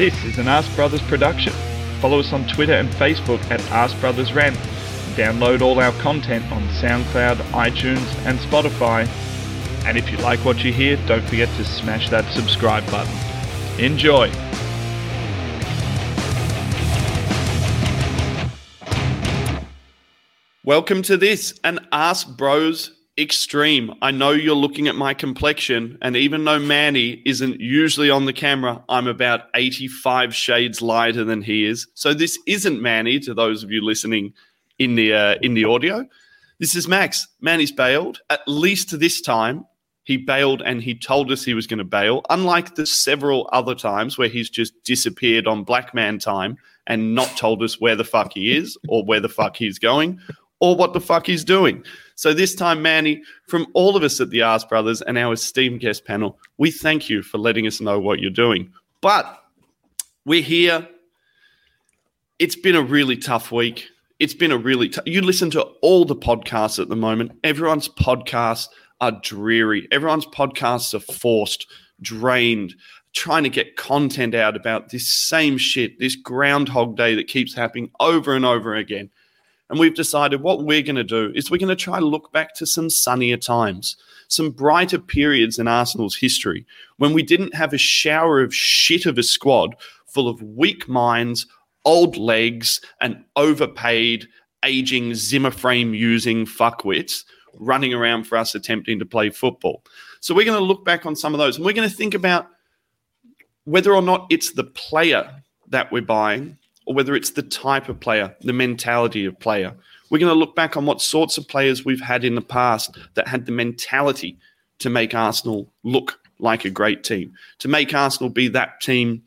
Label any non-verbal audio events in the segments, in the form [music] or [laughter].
This is an Ask Brothers production. Follow us on Twitter and Facebook at Ask Brothers Rant. Download all our content on SoundCloud, iTunes, and Spotify. And if you like what you hear, don't forget to smash that subscribe button. Enjoy! Welcome to this, an Ask Bros Extreme. I know you're looking at my complexion, and even though Manny isn't usually on the camera, I'm about 85 shades lighter than he is. So this isn't Manny to those of you listening in the uh, in the audio. This is Max. Manny's bailed. At least this time, he bailed and he told us he was going to bail. Unlike the several other times where he's just disappeared on black man time and not told us where the fuck he is or where the fuck he's going or what the fuck he's doing. So this time, Manny, from all of us at the Ask Brothers and our esteemed guest panel, we thank you for letting us know what you're doing. But we're here. It's been a really tough week. It's been a really. You listen to all the podcasts at the moment. Everyone's podcasts are dreary. Everyone's podcasts are forced, drained, trying to get content out about this same shit, this groundhog day that keeps happening over and over again. And we've decided what we're going to do is we're going to try to look back to some sunnier times, some brighter periods in Arsenal's history when we didn't have a shower of shit of a squad full of weak minds, old legs, and overpaid, aging Zimmer frame using fuckwits running around for us attempting to play football. So we're going to look back on some of those and we're going to think about whether or not it's the player that we're buying or whether it's the type of player, the mentality of player. We're going to look back on what sorts of players we've had in the past that had the mentality to make Arsenal look like a great team, to make Arsenal be that team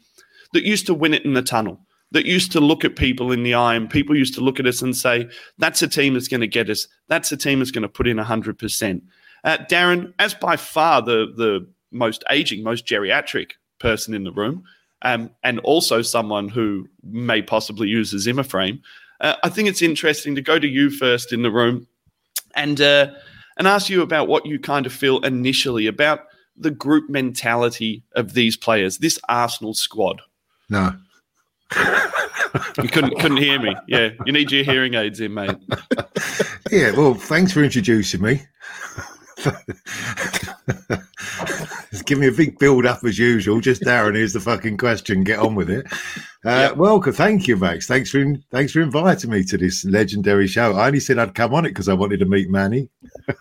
that used to win it in the tunnel, that used to look at people in the eye and people used to look at us and say, that's a team that's going to get us. That's a team that's going to put in 100%. Uh, Darren, as by far the, the most aging, most geriatric person in the room, um, and also someone who may possibly use a Zimmer frame. Uh, I think it's interesting to go to you first in the room and uh, and ask you about what you kind of feel initially about the group mentality of these players, this Arsenal squad. No. [laughs] [laughs] you couldn't couldn't hear me. Yeah, you need your hearing aids in, mate. yeah, well, thanks for introducing me. [laughs] Give me a big build up as usual. Just Darren, here's the fucking question. Get on with it. Uh, yep. Welcome, thank you, Max. Thanks for thanks for inviting me to this legendary show. I only said I'd come on it because I wanted to meet Manny.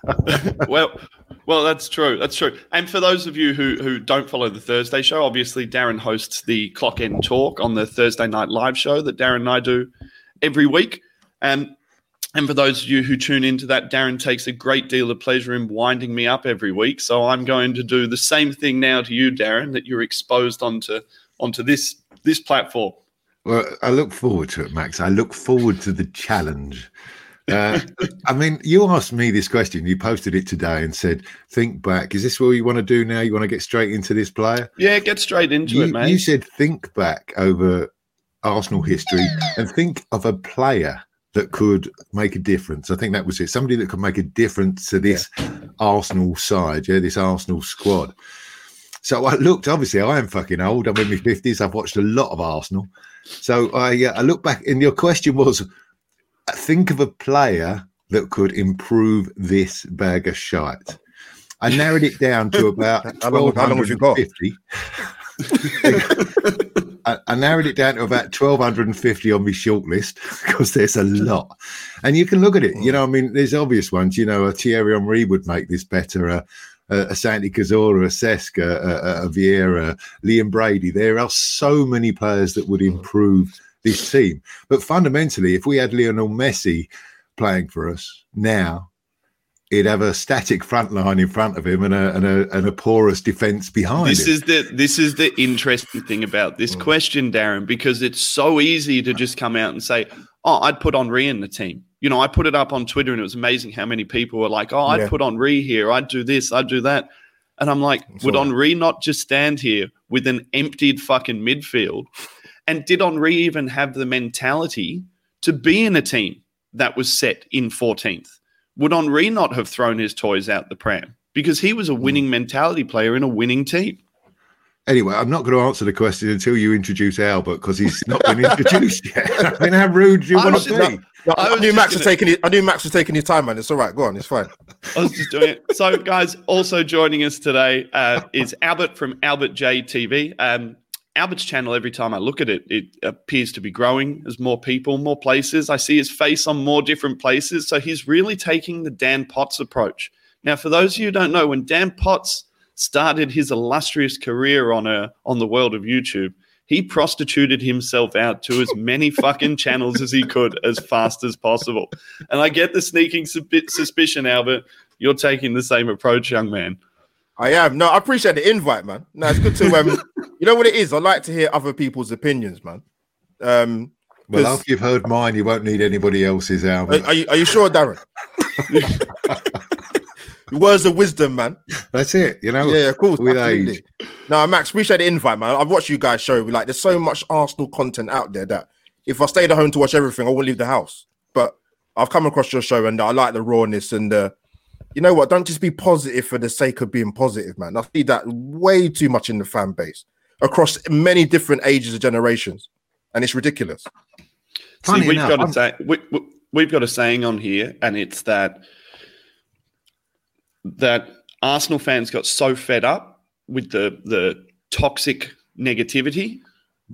[laughs] well, well, that's true. That's true. And for those of you who who don't follow the Thursday show, obviously Darren hosts the Clock End Talk on the Thursday night live show that Darren and I do every week. And and for those of you who tune into that, Darren takes a great deal of pleasure in winding me up every week. So I'm going to do the same thing now to you, Darren, that you're exposed onto onto this this platform. Well, I look forward to it, Max. I look forward to the challenge. Uh, [laughs] I mean, you asked me this question. You posted it today and said, "Think back. Is this what you want to do now? You want to get straight into this player?" Yeah, get straight into you, it, man. You said, "Think back over Arsenal history and think of a player that could make a difference. I think that was it. Somebody that could make a difference to this yeah. Arsenal side, yeah, this Arsenal squad. So I looked. Obviously, I am fucking old. I'm in my fifties. I've watched a lot of Arsenal. So I, uh, I look back, and your question was: think of a player that could improve this bag of shite. I narrowed it down to [laughs] about twelve hundred and fifty. [laughs] I, I, narrowed it down to about 1250 on my shortlist because [laughs] there's a lot. And you can look at it, you mm. know, I mean, there's obvious ones, you know, a Thierry Henry would make this better, a, a, a Santi Cazorla, a Cesc, a, a, a Vieira, Liam Brady. There are so many players that would mm. improve this team. But fundamentally, if we had Lionel Messi playing for us now, he'd have a static front line in front of him and a and a, and a porous defense behind. This him. is the this is the interesting thing about this mm. question, Darren, because it's so easy to just come out and say, "Oh, I'd put Henry in the team." You know, I put it up on Twitter, and it was amazing how many people were like, "Oh, I'd yeah. put Henry here. I'd do this. I'd do that." And I'm like, That's would right. Henry not just stand here with an emptied fucking midfield? And did Henry even have the mentality to be in a team that was set in 14th? Would Henry not have thrown his toys out the pram? Because he was a winning mentality player in a winning team. Anyway, I'm not going to answer the question until you introduce Albert because he's not been [laughs] introduced yet. I mean, how rude do you I want to just- be? No, I I, knew Max was gonna- taking. His, I knew Max was taking his time, man. It's all right. Go on. It's fine. I was just doing it. So, guys, also joining us today uh, is Albert from Albert J TV. Um, Albert's channel, every time I look at it, it appears to be growing. There's more people, more places. I see his face on more different places. So he's really taking the Dan Potts approach. Now, for those of you who don't know, when Dan Potts started his illustrious career on a on the world of YouTube, he prostituted himself out to as many [laughs] fucking channels as he could as fast as possible. And I get the sneaking sus- suspicion, Albert, you're taking the same approach, young man. I am. No, I appreciate the invite, man. No, it's good to. Um, [laughs] you know what it is? I like to hear other people's opinions, man. Um, Well, after you've heard mine, you won't need anybody else's, are, are you, are you sure, Darren? [laughs] Words of wisdom, man. That's it. You know, Yeah, of course. with absolutely. age. No, Max, appreciate the invite, man. I've watched you guys show. Like, there's so much Arsenal content out there that if I stayed at home to watch everything, I wouldn't leave the house. But I've come across your show and I like the rawness and the. You know what? Don't just be positive for the sake of being positive, man. I see that way too much in the fan base across many different ages of generations, and it's ridiculous. Funny See, we've enough, got a I'm- say, we, we, we've got a saying on here, and it's that that Arsenal fans got so fed up with the the toxic negativity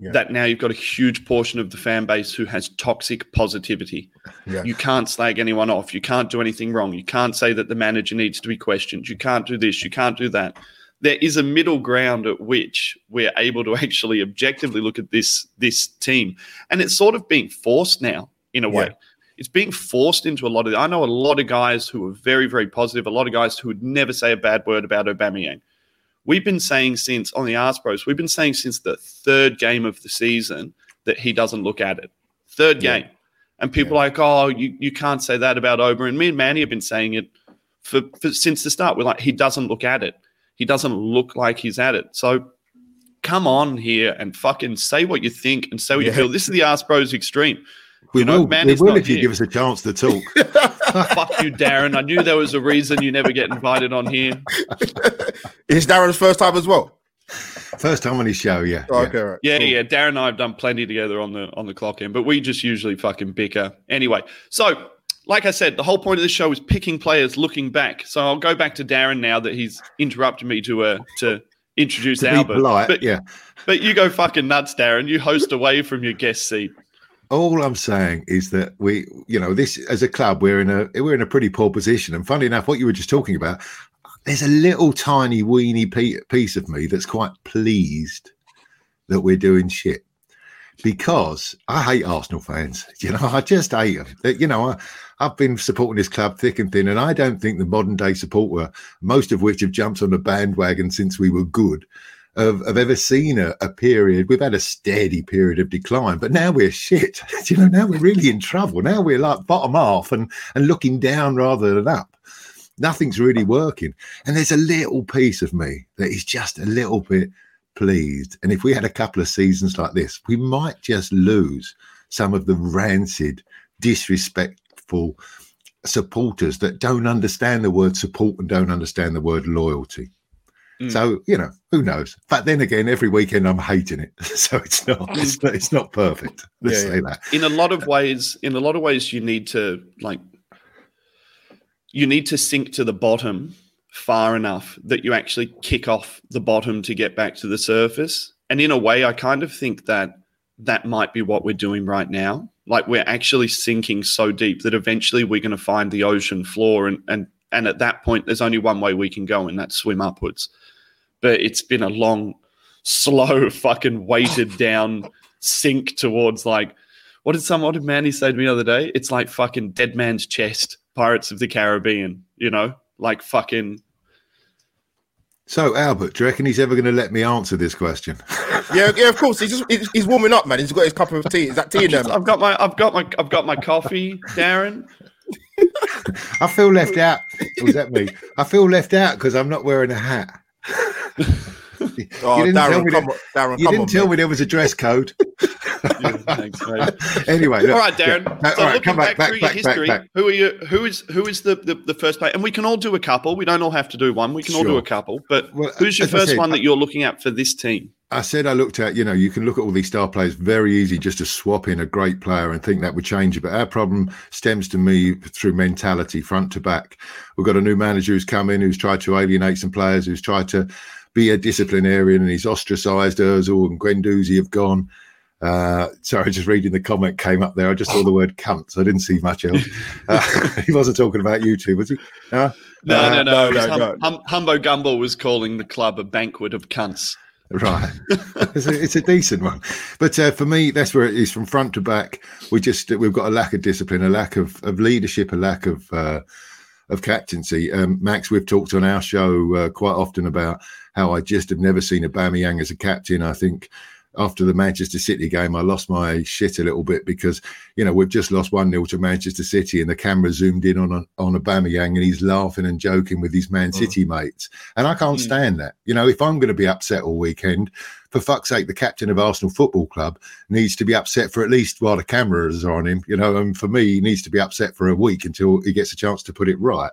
Yeah. that now you've got a huge portion of the fan base who has toxic positivity. [laughs] Yeah. You can't slag anyone off. You can't do anything wrong. You can't say that the manager needs to be questioned. You can't do this. You can't do that. There is a middle ground at which we're able to [laughs] actually objectively look at this this team, and it's sort of being forced now in a Yeah. way. It's being forced into a lot of. I know a lot of guys who are very very positive. A lot of guys who would never say a bad word about Aubameyang. We've been saying since on the Arts Bros, we've been saying since the third game of the season that he doesn't look at it. Third Yeah. game. And people are like, oh, you, you can't say that about Auba. And me and Manny have been saying it for, for since the start. We're like, he doesn't look at it. He doesn't look like he's at it. So come on here and fucking say what you think and say what you feel. This is the Arts Bros extreme. We You know, will, man, we will not if you give us a chance to talk. [laughs] Fuck you, Darren. I knew there was a reason you never get invited on here. Is Darren's first time as well. First time on his show, yeah. Oh, yeah. okay, right. Yeah, Cool. yeah. Darren and I have done plenty together on the on the clock end, but we just usually fucking bicker. Anyway, so like I said, the whole point of this show is picking players looking back. So I'll go back to Darren now that he's interrupted me to uh to introduce To be Albert. polite, but, yeah. but you go fucking nuts, Darren. You host away from your guest seat. All I'm saying is that we, you know, this as a club, we're in a we're in a pretty poor position. And funny enough, what you were just talking about, there's a little tiny weeny piece of me that's quite pleased that we're doing shit because I hate Arsenal fans. [laughs] You know, I just hate them. You know, I, I've been supporting this club thick and thin, and I don't think the modern day supporter, most of which have jumped on the bandwagon since we were good, have, have ever seen a, a period. We've had a steady period of decline, but now we're shit. [laughs] you know, now we're really in trouble. Now we're like bottom half and and looking down rather than up. Nothing's really working, and there's a little piece of me that is just a little bit pleased. And if we had a couple of seasons like this, we might just lose some of the rancid, disrespectful supporters that don't understand the word support and don't understand the word loyalty. Mm. So you know, who knows? But then again, every weekend I'm hating it, [laughs] so it's not it's not, it's not perfect. Let's Yeah, say that. in a lot of ways in a lot of ways you need to like you need to sink to the bottom far enough that you actually kick off the bottom to get back to the surface and in a way i kind of think that that might be what we're doing right now like we're actually sinking so deep that eventually we're going to find the ocean floor and and and at that point there's only one way we can go and that's swim upwards but it's been a long slow [laughs] fucking weighted down sink towards like what did some what did Manny say to me the other day? It's like fucking dead man's chest, Pirates of the Caribbean, you know? Like fucking So Albert, do you reckon he's ever going to let me answer this question? [laughs] yeah, yeah, of course. He's just he's, he's warming up, man. He's got his cup of tea. Is that tea in there? I've got my I've got my I've got my coffee, Darren. I feel left [laughs] out. Was that me? I feel left out because I'm not wearing a hat. [laughs] Oh, you didn't tell Darren, me come that- on, Darren, You come didn't on, tell me there was a dress code. [laughs] Yeah, thanks, anyway, look, All right, Darren. yeah. So all right, looking come back, back, through back, your history, back, back. who are you? Who is who is the, the, the first player? And we can all do a couple. We don't all have to do one. We can all do a couple. But Well, who's your first said, one that you're looking at for this team? I said I looked at, you know, you can look at all these star players, very easy just to swap in a great player and think that would change it. But our problem stems to me through mentality, front to back. We've got a new manager who's come in, who's tried to alienate some players, who's tried to be a disciplinarian, and he's ostracised Ozil and Guendouzi have gone. Uh, sorry, just reading the comment came up there. I just saw the word cunt, so I didn't see much else. [laughs] Uh, [laughs] he wasn't talking about you two, was he? No, No, Uh, no, no. no, it no, hum, Hum, Humbo Gumbo was calling the club a banquet of cunts. Right, [laughs] it's, a, it's a decent one, but uh, for me, that's where it is from front to back. We just we've got a lack of discipline, a lack of, of leadership, a lack of uh, of captaincy. Um, Max, we've talked on our show uh, quite often about how I just have never seen Aubameyang as a captain. I think after the Manchester City game, I lost my shit a little bit because you know we've just lost one 0 to Manchester City, and the camera zoomed in on on Aubameyang, and he's laughing and joking with his Man City mates, and I can't Mm. stand that. You know, if I'm going to be upset all weekend, for fuck's sake, the captain of Arsenal Football Club needs to be upset for at least while the cameras are on him. You know, and for me, he needs to be upset for a week until he gets a chance to put it right.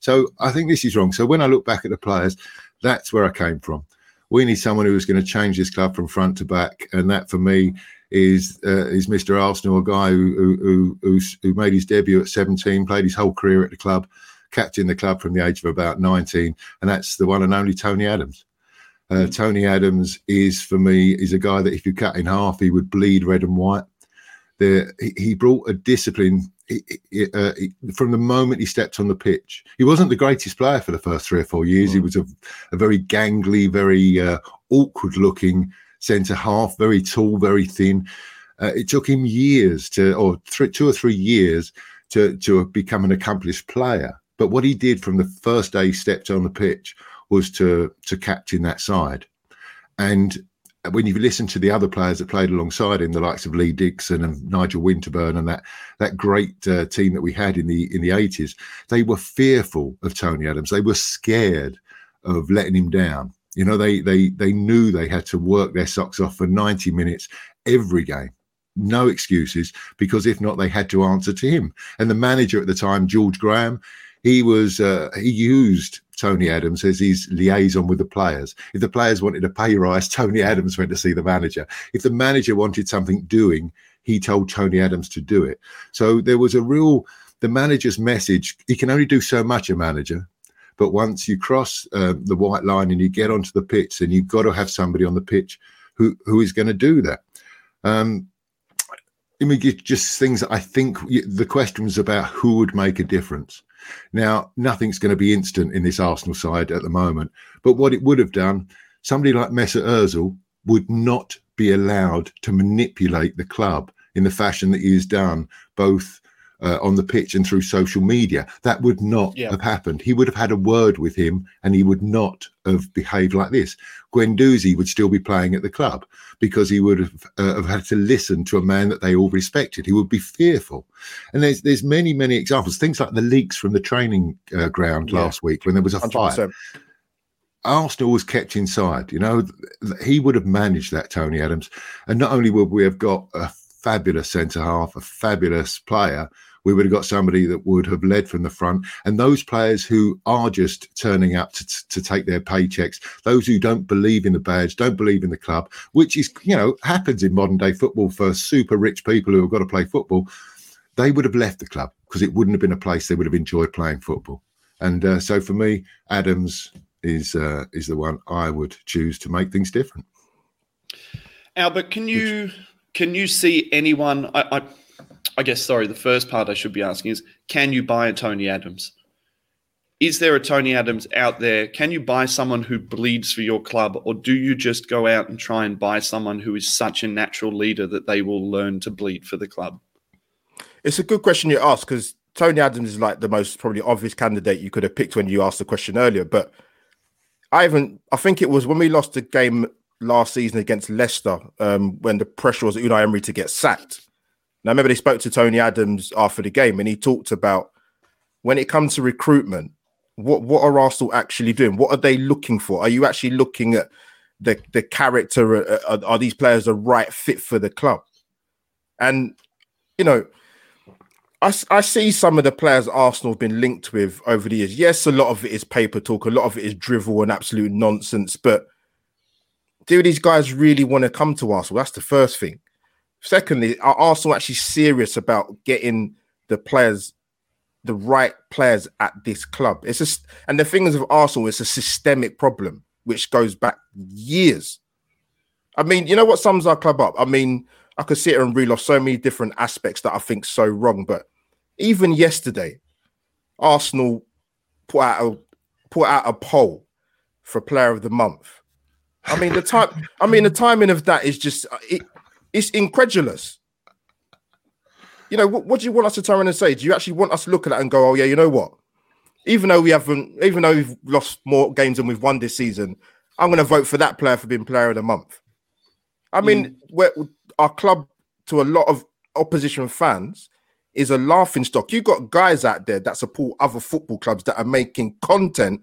So I think this is wrong. So when I look back at the players, that's where I came from. We need someone who is going to change this club from front to back, and that for me is uh, is Mr. Arsenal, a guy who who, who who made his debut at 17, played his whole career at the club, captained the club from the age of about 19, and that's the one and only Tony Adams. Uh, Tony Adams is for me is a guy that if you cut in half, he would bleed red and white. The, he, brought a discipline uh, from the moment he stepped on the pitch. He wasn't the greatest player for the first three or four years. He was a, a very gangly, very uh, awkward looking centre half, very tall, very thin. Uh, it took him years to, or two or three years to, to become an accomplished player. But what he did from the first day he stepped on the pitch was to to captain that side. And when you listen to the other players that played alongside him, the likes of Lee Dixon and Nigel Winterburn and that that great uh, team that we had in the in the eighties, they were fearful of Tony Adams. They were scared of letting him down. You know, they they they knew they had to work their socks off for ninety minutes every game. No excuses, because if not, they had to answer to him. And the manager at the time, George Graham, he was uh, he used Tony Adams as his liaison with the players. If the players wanted a pay rise, [laughs] Tony Adams went to see the manager. If the manager wanted something doing, he told Tony Adams to do it. So there was a real the manager's message. He can only do so much, a manager. But once you cross uh, the white line and you get onto the pitch, then you've got to have somebody on the pitch who who is going to do that. Um, I mean, ju- just things I think the question was about who would make a difference. Now, nothing's going to be instant in this Arsenal side at the moment, but what it would have done, somebody like Mesut Ozil would not be allowed to manipulate the club in the fashion that he has done, both uh, on the pitch and through social media. That would not Yeah. have happened. He would have had a word with him, and he would not have behaved like this. Guendouzi would still be playing at the club because he would have, uh, have had to listen to a man that they all respected. He would be fearful. And there's there's many many examples. Things like the leaks from the training uh, ground Yeah. last week when there was a Hundred fight. percent. Arsenal was kept inside. You know, he would have managed that, Tony Adams. And not only would we have got a fabulous centre half, a fabulous player, we would have got somebody that would have led from the front. And those players who are just turning up to, to take their paychecks, those who don't believe in the badge, don't believe in the club, which is, you know, happens in modern day football for super rich people who have got to play football, they would have left the club because it wouldn't have been a place they would have enjoyed playing football. And uh, so for me, Adams is uh, is the one I would choose to make things different. Albert, can you can you see anyone? I, I I guess sorry. The first part I should be asking is: Can you buy a Tony Adams? Is there a Tony Adams out there? Can you buy someone who bleeds for your club, or do you just go out and try and buy someone who is such a natural leader that they will learn to bleed for the club? It's a good question you ask because Tony Adams is like the most probably obvious candidate you could have picked when you asked the question earlier. But I haven't. I think it was when we lost the game last season against Leicester um, when the pressure was Unai Emery to get sacked. Now, remember they spoke to Tony Adams after the game, and he talked about when it comes to recruitment, what what are Arsenal actually doing? What are they looking for? Are you actually looking at the the character? uh, Are, are these players the right fit for the club? And you know, I, I see some of the players Arsenal have been linked with over the years. Yes, a lot of it is paper talk, a lot of it is drivel and absolute nonsense. But do these guys really want to come to Arsenal? That's the first thing. Secondly, are Arsenal actually serious about getting the players, the right players at this club? It's just, and the thing is with Arsenal, it's a systemic problem which goes back years. I mean, you know what sums our club up? I mean, I could sit here and reel off so many different aspects that I think so wrong. But even yesterday, Arsenal put out a put out a poll for Player of the Month. I mean, the time. I mean, the timing of that is just it, it's incredulous. You know, what, what do you want us to turn around and say? Do you actually want us to look at that and go, "Oh yeah, you know what? Even though we haven't, even though we've lost more games than we've won this season, I'm going to vote for that player for being Player of the Month." I mean, mm. our club to a lot of opposition fans is a laughing stock. You got guys out there that support other football clubs that are making content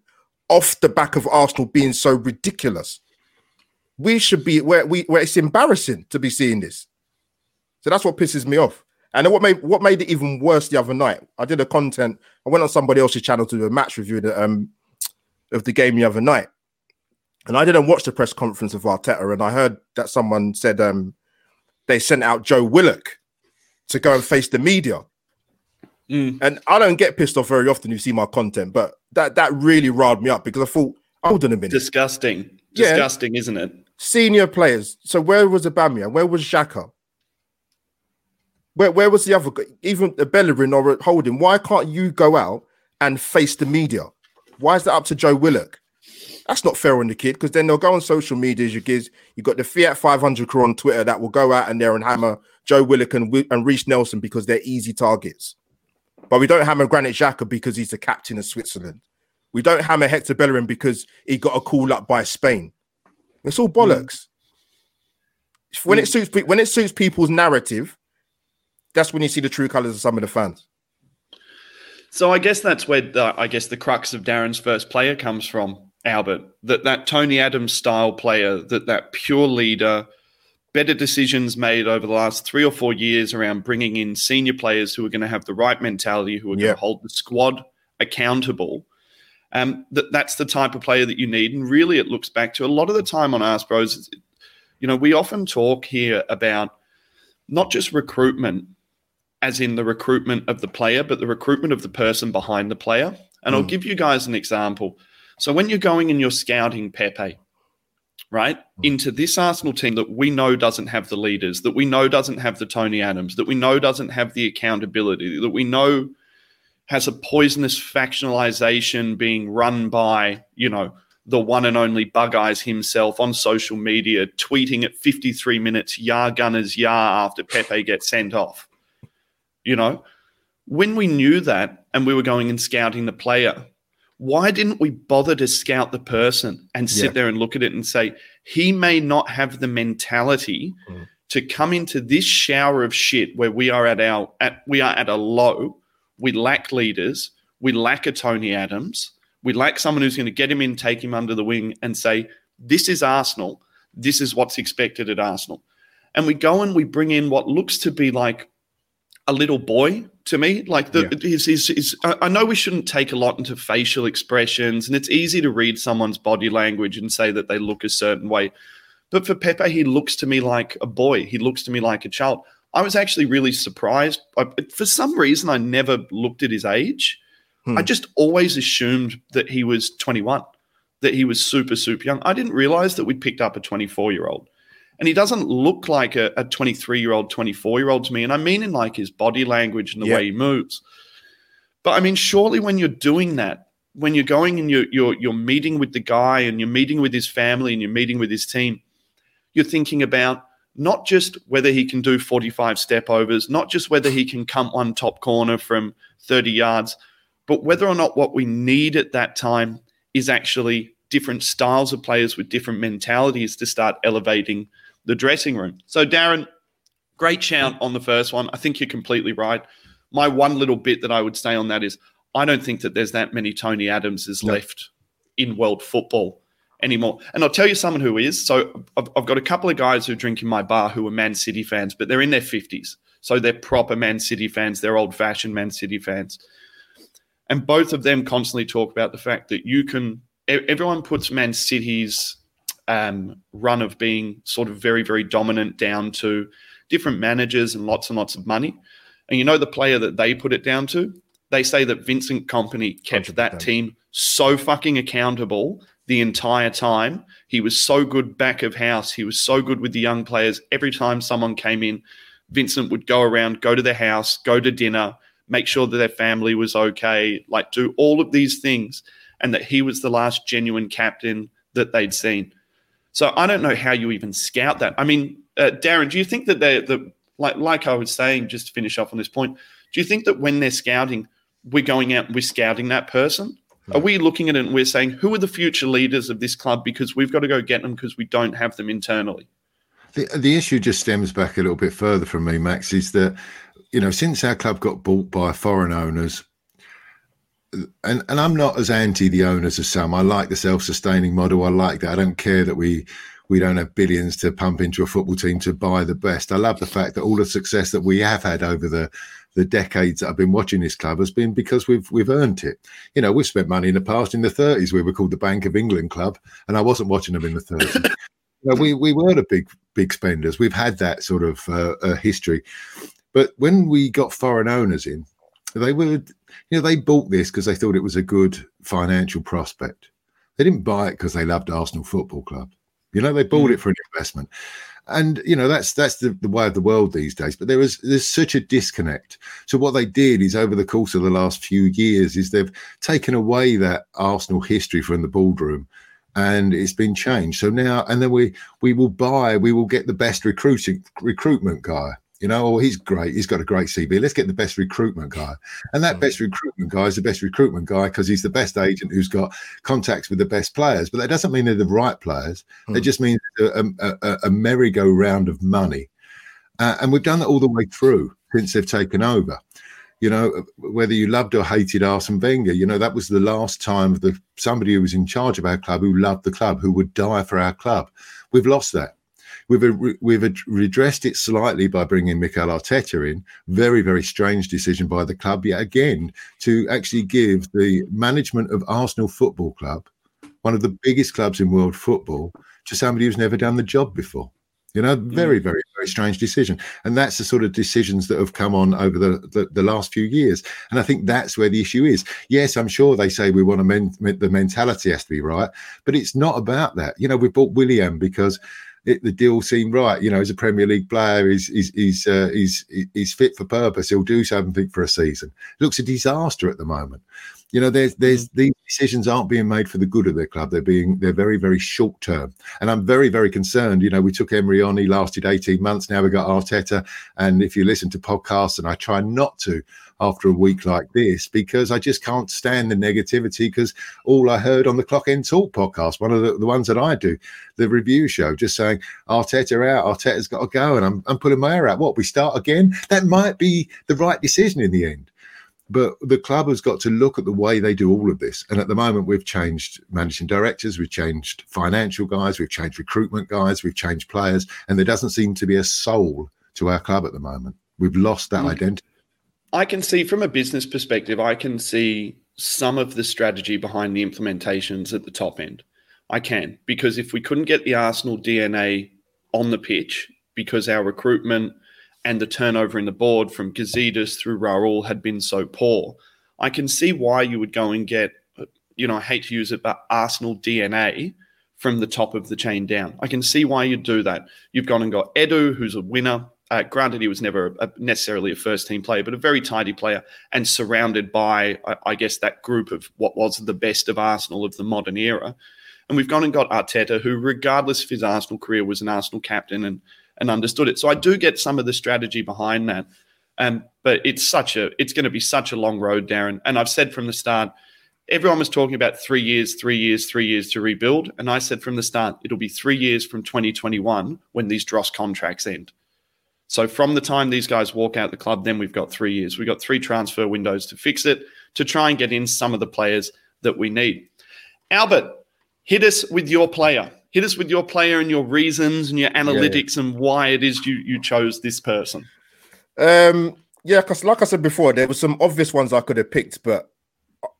off the back of Arsenal being so ridiculous. We should be where we where it's embarrassing to be seeing this. So that's what pisses me off. And what made what made it even worse the other night, I did a content. I went on somebody else's channel to do a match review of the, um, of the game the other night, and I didn't watch the press conference of Arteta. And I heard that someone said um, they sent out Joe Willock to go and face the media. Mm. And I don't get pissed off very often. You see my content, but that that really riled me up because I thought, hold on a minute, disgusting, disgusting, yeah. isn't it? Senior players. So where was Abamia? Where was Xhaka? Where where was the other? Even a Bellerin or a Holding? Why can't you go out and face the media? Why is that up to Joe Willock? That's not fair on the kid because then they'll go on social media. As you give you got the Fiat 500 crew on Twitter that will go out and there and hammer Joe Willock and, and Reiss Nelson because they're easy targets. But we don't hammer Granit Xhaka because he's the captain of Switzerland. We don't hammer Hector Bellerin because he got a call up by Spain. It's all bollocks. Mm. When it suits when it suits people's narrative, that's when you see the true colors of some of the fans. So I guess that's where the, I guess the crux of Darren's first player comes from. Albert, that that Tony Adams style player, that that pure leader, better decisions made over the last three or four years around bringing in senior players who are going to have the right mentality, who are going to hold the squad accountable. Um, that that's the type of player that you need, and really, it looks back to a lot of the time on Ask Bros. You know, we often talk here about not just recruitment, as in the recruitment of the player, but the recruitment of the person behind the player. And mm. I'll give you guys an example. So when you're going and you're scouting Pepe, right, mm. into this Arsenal team that we know doesn't have the leaders, that we know doesn't have the Tony Adams, that we know doesn't have the accountability, that we know has a poisonous factionalization being run by, you know, the one and only Bug Eyes himself on social media, tweeting at 53 minutes, Yar Gunners, Yar, after Pepe gets sent off. You know, when we knew that and we were going and scouting the player, why didn't we bother to scout the person and sit yeah. there and look at it and say he may not have the mentality mm. to come into this shower of shit where we are at our at we are at a low we lack leaders we lack a tony adams we lack someone who's going to get him in take him under the wing and say this is arsenal this is what's expected at arsenal and we go and we bring in what looks to be like a little boy to me. Like the yeah. his, his, his, I know we shouldn't take a lot into facial expressions, and it's easy to read someone's body language and say that they look a certain way. But for Pepe, he looks to me like a boy. He looks to me like a child. I was actually really surprised. I, for some reason, I never looked at his age. Hmm. I just always assumed that he was 21, that he was super, super young. I didn't realize that we'd picked up a 24 year old and he doesn't look like a 23 year old 24 year old to me and i mean in like his body language and the way he moves but i mean surely when you're doing that when you're going and you're, you're you're meeting with the guy and you're meeting with his family and you're meeting with his team you're thinking about not just whether he can do 45 step overs not just whether he can come one top corner from 30 yards but whether or not what we need at that time is actually different styles of players with different mentalities to start elevating the dressing room. So, Darren, great shout on the first one. I think you're completely right. My one little bit that I would say on that is I don't think that there's that many Tony Adamses no. left in world football anymore. And I'll tell you someone who is. So I've, I've, got a couple of guys who drink in my bar who are Man City fans, but they're in their 50s. So they're proper Man City fans. They're old fashioned Man City fans. And both of them constantly talk about the fact that you can, everyone puts Man City's um, run of being sort of very, very dominant down to different managers and lots and lots of money. And you know the player that they put it down to? They say that Vincent Kompany kept 100%. that team so fucking accountable the entire time. He was so good back of house. He was so good with the young players. Every time someone came in, Vincent would go around, go to their house, go to dinner, make sure that their family was okay, like do all of these things, and that he was the last genuine captain that they'd seen. So I don't know how you even scout that. I mean, uh, Darren, do you think that they the like like I was saying, just to finish off on this point, do you think that when they're scouting, we're going out and we're scouting that person? Are we looking at it and we're saying who are the future leaders of this club because we've got to go get them because we don't have them internally? The, the issue just stems back a little bit further from me, Max, is that, you know, since our club got bought by foreign owners, and, and I'm not as anti the owners as some. I like the self sustaining model. I like that. I don't care that we we don't have billions to pump into a football team to buy the best. I love the fact that all the success that we have had over the the decades that I've been watching this club has been because we've we've earned it. You know, we've spent money in the past. In the 30s, we were called the Bank of England club, and I wasn't watching them in the 30s. [laughs] you know, we we were the big big spenders. We've had that sort of uh, uh, history, but when we got foreign owners in, they were you know they bought this because they thought it was a good financial prospect. They didn't buy it because they loved Arsenal Football Club. You know, they bought mm. it for an investment and you know that's that's the, the way of the world these days. But there is there's such a disconnect. So what they did is over the course of the last few years is they've taken away that arsenal history from the boardroom and it's been changed. So now and then we we will buy we will get the best recruiting recruitment guy you know, oh, he's great. He's got a great CV. Let's get the best recruitment guy. And that best recruitment guy is the best recruitment guy because he's the best agent who's got contacts with the best players. But that doesn't mean they're the right players. It just means a, a, a merry-go-round of money. Uh, and we've done that all the way through since they've taken over. You know, whether you loved or hated Arsene Wenger, you know, that was the last time the somebody who was in charge of our club who loved the club, who would die for our club. We've lost that. We've uh, we've redressed it slightly by bringing Mikel Arteta in. Very very strange decision by the club yet again to actually give the management of Arsenal Football Club, one of the biggest clubs in world football, to somebody who's never done the job before. You know, mm. very, very, very strange decision. And that's the sort of decisions that have come on over the, the, the, last few years. And I think that's where the issue is. Yes, I'm sure they say we want to, men, the mentality has to be right, but it's not about that. You know, we bought Willian because it, the deal seemed right. You know, as a Premier League player, he's he's he's, uh, he's he's fit for purpose. He'll do something for a season. It looks a disaster at the moment. You know, there's there's mm. these decisions aren't being made for the good of their club. They're being they're very very short term, and I'm very very concerned. You know, we took Emery on. He lasted 18 months. Now we got Arteta, and if you listen to podcasts, and I try not to, after a week like this because I just can't stand the negativity. Because all I heard on the Clock End Talk podcast, one of the, the ones that I do, the review show, just saying Arteta out, Arteta's got to go, and I'm I'm putting my hair out. What we start again? That might be the right decision in the end. But the club has got to look at the way they do all of this. And at the moment, we've changed managing directors, we've changed financial guys, we've changed recruitment guys, we've changed players, and there doesn't seem to be a soul to our club at the moment. We've lost that mm. identity. I can see from a business perspective, I can see some of the strategy behind the implementations at the top end. I can, because if we couldn't get the Arsenal DNA on the pitch because our recruitment and the turnover in the board from Gazidis through Raul had been so poor, I can see why you would go and get, you know, I hate to use it, but Arsenal DNA from the top of the chain down. I can see why you'd do that. You've gone and got Edu, who's a winner, uh, granted, he was never a, necessarily a first team player, but a very tidy player and surrounded by, I, I, guess, that group of what was the best of Arsenal of the modern era. And we've gone and got Arteta, who, regardless of his Arsenal career, was an Arsenal captain and and understood it. So I do get some of the strategy behind that. Um, but it's such a it's going to be such a long road, Darren. And I've said from the start, everyone was talking about three years, three years, three years to rebuild. And I said from the start, it'll be three years from 2021 when these dross contracts end. So from the time these guys walk out the club, then we've got three years. We've got three transfer windows to fix it, to try and get in some of the players that we need. Albert, hit us with your player. Hit us with your player and your reasons and your analytics yeah, yeah. and why it is you you chose this person. Um, yeah, because like I said before, there were some obvious ones I could have picked, but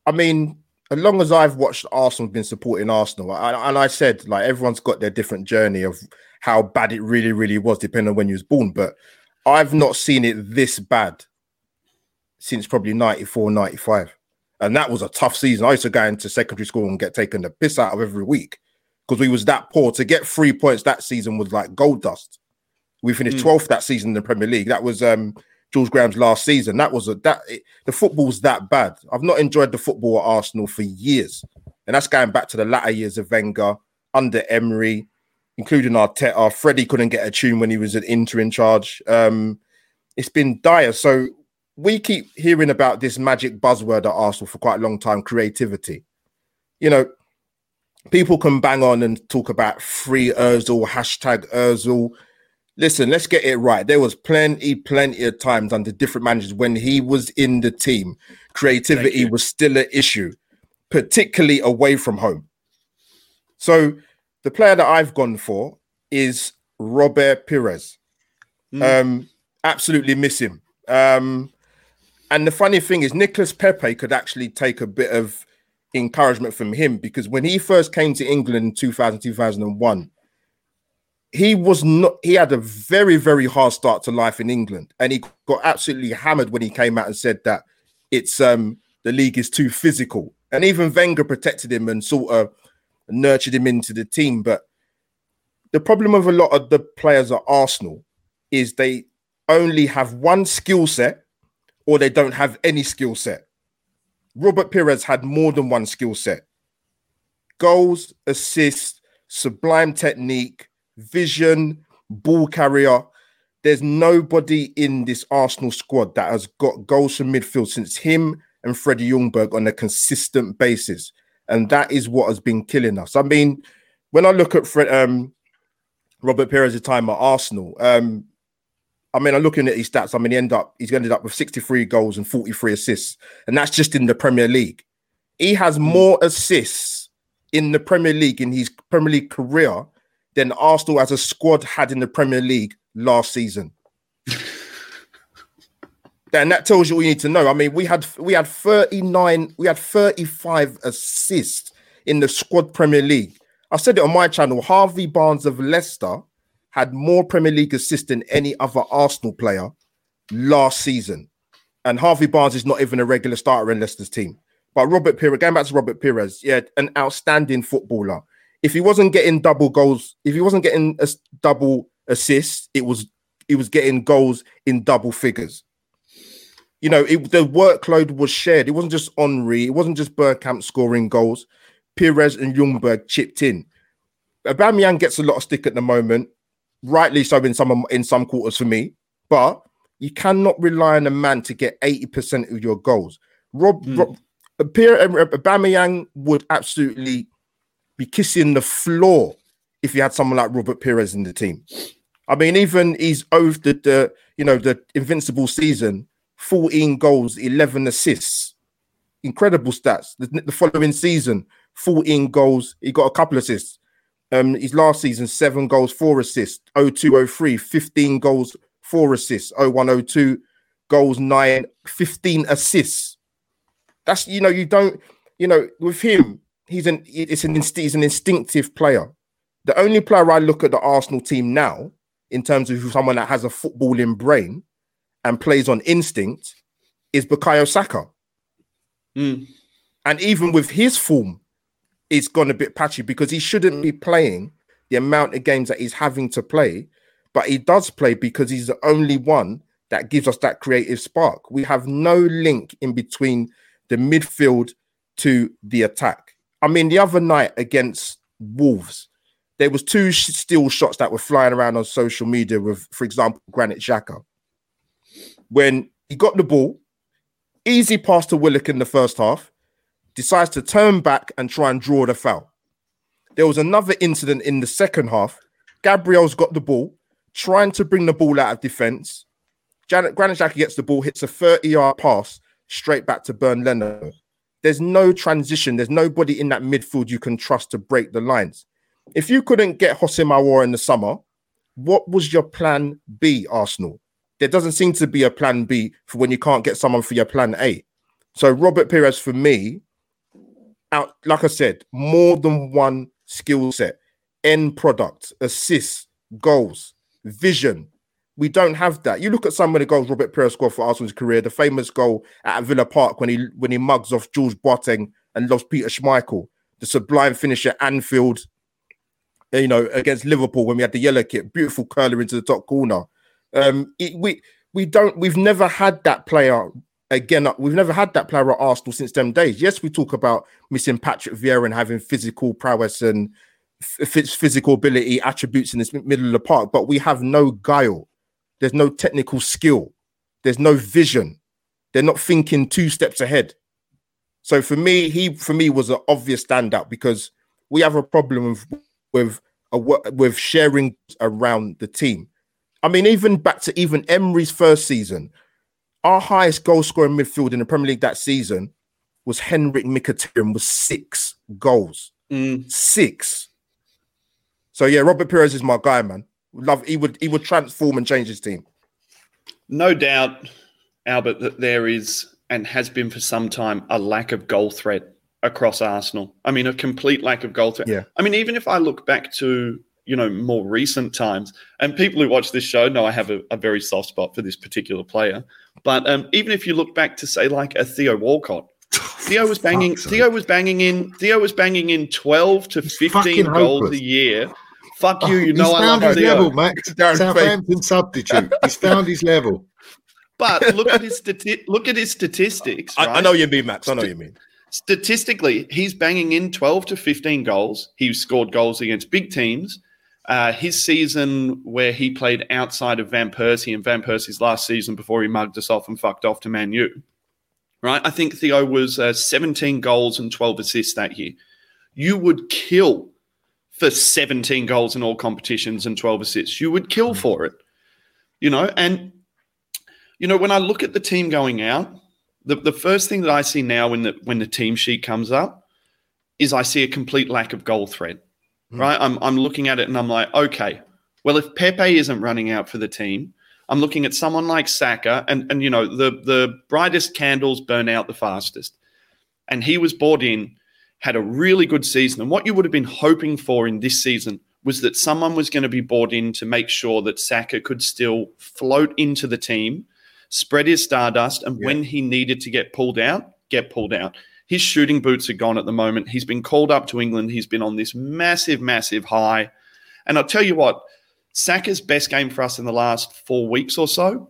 I mean, as long as I've watched Arsenal, been supporting Arsenal, I, and I said like everyone's got their different journey of how bad it really, really was, depending on when you was born. But I've not seen it this bad since probably 94, 95. And that was a tough season. I used to go into secondary school and get taken the piss out of every week because we was that poor. To get three points that season was like gold dust. We finished Mm. 12th that season in the Premier League. That was um George Graham's last season. That was a that it, the football's that bad. I've not enjoyed the football at Arsenal for years, and that's going back to the latter years of Wenger under Emery, including Arteta. Freddie couldn't get a tune when he was at Inter in charge. Um, it's been dire. So we keep hearing about this magic buzzword at Arsenal for quite a long time: creativity. You know, people can bang on and talk about free Özil, hashtag Özil. Listen, let's get it right. There was plenty, plenty of times under different managers when he was in the team, creativity was still an issue, particularly away from home. So the player that I've gone for is Robert Pires. Mm. Um, absolutely miss him. Um, and the funny thing is, Nicolas Pepe could actually take a bit of encouragement from him because when he first came to England in 2000, 2001, he was not, he had a very, very hard start to life in England. And he got absolutely hammered when he came out and said that it's um the league is too physical. And even Wenger protected him and sort of nurtured him into the team. But the problem of a lot of the players at Arsenal is they only have one skill set or they don't have any skill set. Robert Pires had more than one skill set goals, assists, sublime technique, vision, ball carrier. There's nobody in this Arsenal squad that has got goals from midfield since him and Freddie Ljungberg on a consistent basis. And that is what has been killing us. I mean, when I look at Fred, um, Robert Pires' time at Arsenal, um, I mean, I'm looking at his stats. I mean, he end up he's ended up with 63 goals and 43 assists, and that's just in the Premier League. He has more assists in the Premier League in his Premier League career than Arsenal as a squad had in the Premier League last season. And that tells you all you need to know. I mean, we had we had 39, we had 35 assists in the squad Premier League. I said it on my channel. Harvey Barnes of Leicester had more Premier League assists than any other Arsenal player last season. And Harvey Barnes is not even a regular starter in Leicester's team. But Robert Pires, going back to Robert Pires, yeah, an outstanding footballer. If he wasn't getting double goals, if he wasn't getting a double assist, it was he was getting goals in double figures. You know, it, the workload was shared. It wasn't just Henry. It wasn't just Bergkamp scoring goals. Pires and Ljungberg chipped in. Aubameyang gets a lot of stick at the moment, rightly so in some in some quarters for me. But you cannot rely on a man to get eighty percent of your goals. Rob, Mm. Rob Aubameyang would absolutely be kissing the floor if you had someone like Robert Pires in the team. I mean, even he's over the, the you know the invincible season, fourteen goals, eleven assists, incredible stats. The, the following season, fourteen goals, he got a couple assists. Um, his last season, seven goals, four assists. 02 03, 15 goals, four assists. 01 02, goals, nine, 15 assists. That's you know, you don't, you know, with him, he's an it's an he's an instinctive player. The only player I look at the Arsenal team now, in terms of someone that has a footballing brain and plays on instinct, is Bukayo Saka. Mm. And even with his form, it's gone a bit patchy because he shouldn't be playing the amount of games that he's having to play, but he does play because he's the only one that gives us that creative spark. We have no link in between the midfield to the attack. I mean, the other night against Wolves, there was two sh- still shots that were flying around on social media with, for example, Granit Xhaka. When he got the ball, easy pass to Willock in the first half, decides to turn back and try and draw the foul. There was another incident in the second half. Gabriel's got the ball, trying to bring the ball out of defense. Janet Granit Xhaka gets the ball, hits a 30 yard pass straight back to Bernd Leno. There's no transition. There's nobody in that midfield you can trust to break the lines. If you couldn't get Houssem Aouar in the summer, what was your plan B, Arsenal? There doesn't seem to be a plan B for when you can't get someone for your plan A. So Robert Pires for me, out like I said, more than one skill set, end product, assists, goals, vision. We don't have that. You look at some of the goals Robert Pires scored for Arsenal's career. The famous goal at Villa Park when he when he mugs off George Boateng and loves Peter Schmeichel. The sublime finish at Anfield, you know, against Liverpool when we had the yellow kit, beautiful curler into the top corner. Um, it, we we don't we've never had that player again. We've never had that player at Arsenal since them days. Yes, we talk about missing Patrick Vieira and having physical prowess and f- physical ability attributes in this middle of the park, but we have no guile. There's no technical skill. There's no vision. They're not thinking two steps ahead. So for me, he for me was an obvious standout because we have a problem with with a, with sharing around the team. I mean, even back to even Emery's first season, our highest goal scorer in midfield in the Premier League that season was Henrik Mkhitaryan with six goals. Mm. Six. So yeah, Robert Pires is my guy, man. Love he would he would transform and change his team. No doubt, Albert, that there is and has been for some time a lack of goal threat across Arsenal. I mean, a complete lack of goal threat. Yeah. I mean, even if I look back to you know more recent times, and people who watch this show know I have a, a very soft spot for this particular player. But um, even if you look back to say like a Theo Walcott, [laughs] Theo was banging. Theo was banging in. Theo was banging in twelve to fifteen goals hopeless. a year. Fuck you. Oh, You know he's I found love his Theo. level, Max. Darren Southampton substitute. He's found his level. [laughs] But look at his [laughs] stati- look at his statistics. I, I know you mean, Max. I know you mean. statistically, he's banging in 12 to 15 goals. He's scored goals against big teams. Uh, his season where he played outside of Van Persie and Van Persie's last season before he mugged us off and fucked off to Man U, right? I think Theo was uh, 17 goals and 12 assists that year. You would kill for 17 goals in all competitions and 12 assists. You would kill for it, you know? And, you know, when I look at the team going out, the, the first thing that I see now when the when the team sheet comes up is I see a complete lack of goal threat. Mm. Right? I'm I'm looking at it and I'm like, okay, well, if Pepe isn't running out for the team, I'm looking at someone like Saka, and and you know the the brightest candles burn out the fastest, and he was bought in, had a really good season, and what you would have been hoping for in this season was that someone was going to be bought in to make sure that Saka could still float into the team, spread his stardust, and Yeah. when he needed to get pulled out, get pulled out. His shooting boots are gone at the moment. He's been called up to England. He's been on this massive, massive high. And I'll tell you what, Saka's best game for us in the last four weeks or so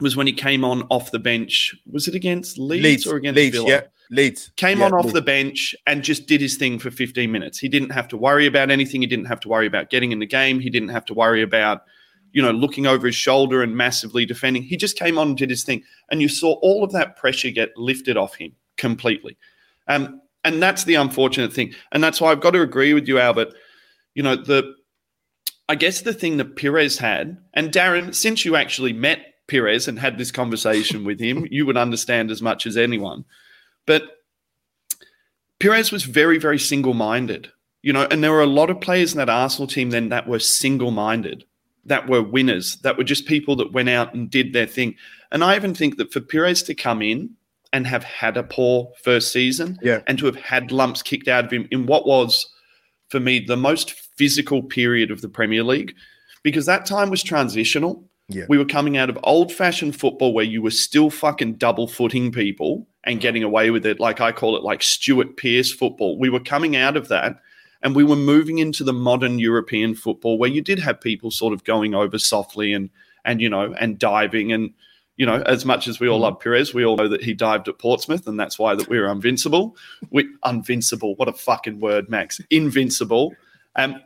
was when he came on off the bench. Was it against Leeds, Leeds, or against Leeds, Villa? yeah, Leeds Came yeah, on off Leeds. the bench and just did his thing for 15 minutes. He didn't have to worry about anything. He didn't have to worry about getting in the game. He didn't have to worry about, you know, looking over his shoulder and massively defending. He just came on and did his thing. And you saw all of that pressure get lifted off him completely. Um, and that's the unfortunate thing. And that's why I've got to agree with you, Albert. You know, the I guess the thing that Pires had, and Darren, since you actually met Pires and had this conversation with him, [laughs] you would understand as much as anyone. But Pires was very, very single minded, you know, and there were a lot of players in that Arsenal team then that were single minded, that were winners, that were just people that went out and did their thing. And I even think that for Pires to come in and have had a poor first season Yeah. and to have had lumps kicked out of him in what was, for me, the most physical period of the Premier League, because that time was transitional. Yeah. We were coming out of old fashioned football where you were still fucking double footing people and getting away with it. Like I call it like Stuart Pearce football. We were coming out of that and we were moving into the modern European football where you did have people sort of going over softly and, and, you know, and diving and, you know, as much as we all love Pires, we all know that he dived at Portsmouth, and that's why that we were invincible. We invincible, what a fucking word, Max. Invincible. Um,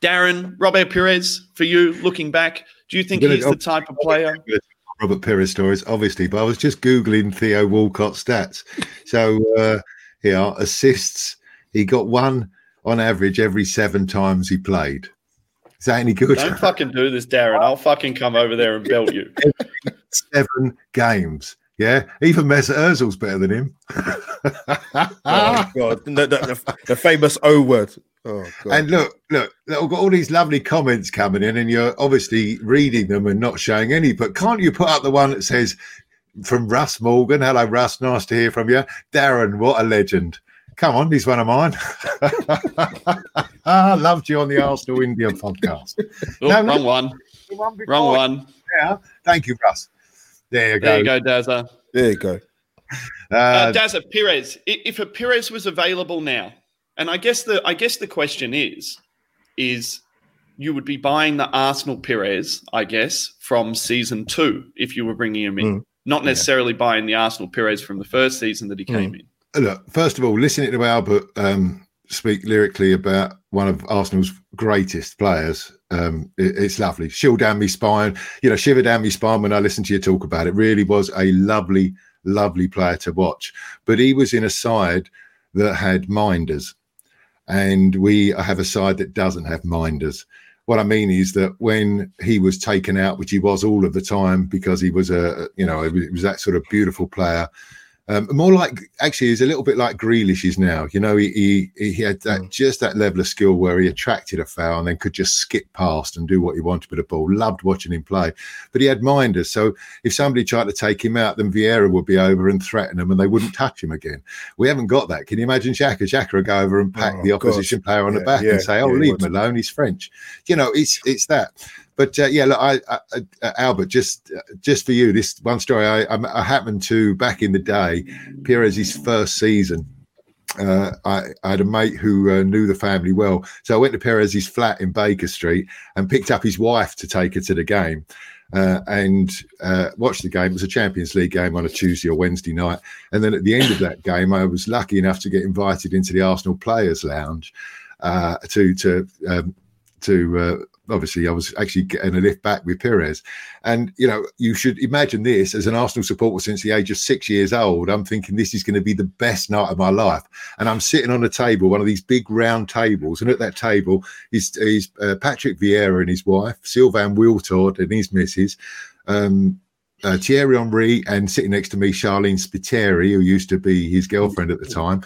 Darren, Robert Pires, for you, looking back, do you think he's the type of player? Robert Pires stories, obviously, but I was just googling Theo Walcott stats. So, uh, yeah, assists. He got one on average every seven times he played. Is that any good? Don't fucking do this, Darren. I'll fucking come over there and belt you. [laughs] seven games. Yeah, even Mesut Ozil's better than him. [laughs] Oh god, the, the, the, the famous O word. Oh god. And look, look, I've got all these lovely comments coming in, and you're obviously reading them and not showing any. But can't you put up the one that says from Russ Morgan? Hello, Russ. Nice to hear from you. Darren, what a legend. Come on, he's one of mine. [laughs] I loved you on the Arsenal India podcast. [laughs] Oh, No, wrong no. one. The one before Wrong one. Yeah. Thank you, Russ. There you go. There you go, Dazza. there you go. Uh, Uh, Dazza Pires. If a Pires was available now, and I guess the I guess the question is, is you would be buying the Arsenal Pires, I guess, from season two if you were bringing him in, Mm. not necessarily buying the Arsenal Pires from the first season that he came in. look, first of all, listening to Albert um, speak lyrically about one of Arsenal's greatest players, um, it- it's lovely. Chill down my spine, you know, shiver down my spine when I listen to you talk about it. Really was a lovely, lovely player to watch. But he was in a side that had minders, and we have a side that doesn't have minders. What I mean is that when he was taken out, which he was all of the time because he was a, you know, he was that sort of beautiful player. Um, more like actually, he's a little bit like Grealish is now. You know, he he, he had that just that level of skill where he attracted a foul and then could just skip past and do what he wanted with the ball. Loved watching him play, but he had minders. So if somebody tried to take him out, then Vieira would be over and threaten him, and they wouldn't touch him again. We haven't got that. Can you imagine Xhaka? Xhaka would go over and pack Oh, the God. opposition player on the back yeah, and say, "Oh, yeah, leave him alone. He's French." You know, it's it's that. But uh, yeah, look, I, I, uh, Albert, just just for you, this one story I, I, I happened to back in the day, Pires's first season. Uh, I, I had a mate who uh, knew the family well, so I went to Pires's flat in Baker Street and picked up his wife to take her to the game. Uh, and uh, watched the game. It was a Champions League game on a Tuesday or Wednesday night. And then at the end of that game, I was lucky enough to get invited into the Arsenal Players Lounge uh, to to um, to uh, obviously I was actually getting a lift back with Pires. And you know, you should imagine this as an Arsenal supporter since the age of six years old. I'm thinking this is going to be the best night of my life. And I'm sitting on a table, one of these big round tables, and at that table is is uh, Patrick Vieira and his wife, Sylvain Wiltord and his missus. Um, uh, Thierry Henry and sitting next to me, Sharleen Spiteri, who used to be his girlfriend at the time,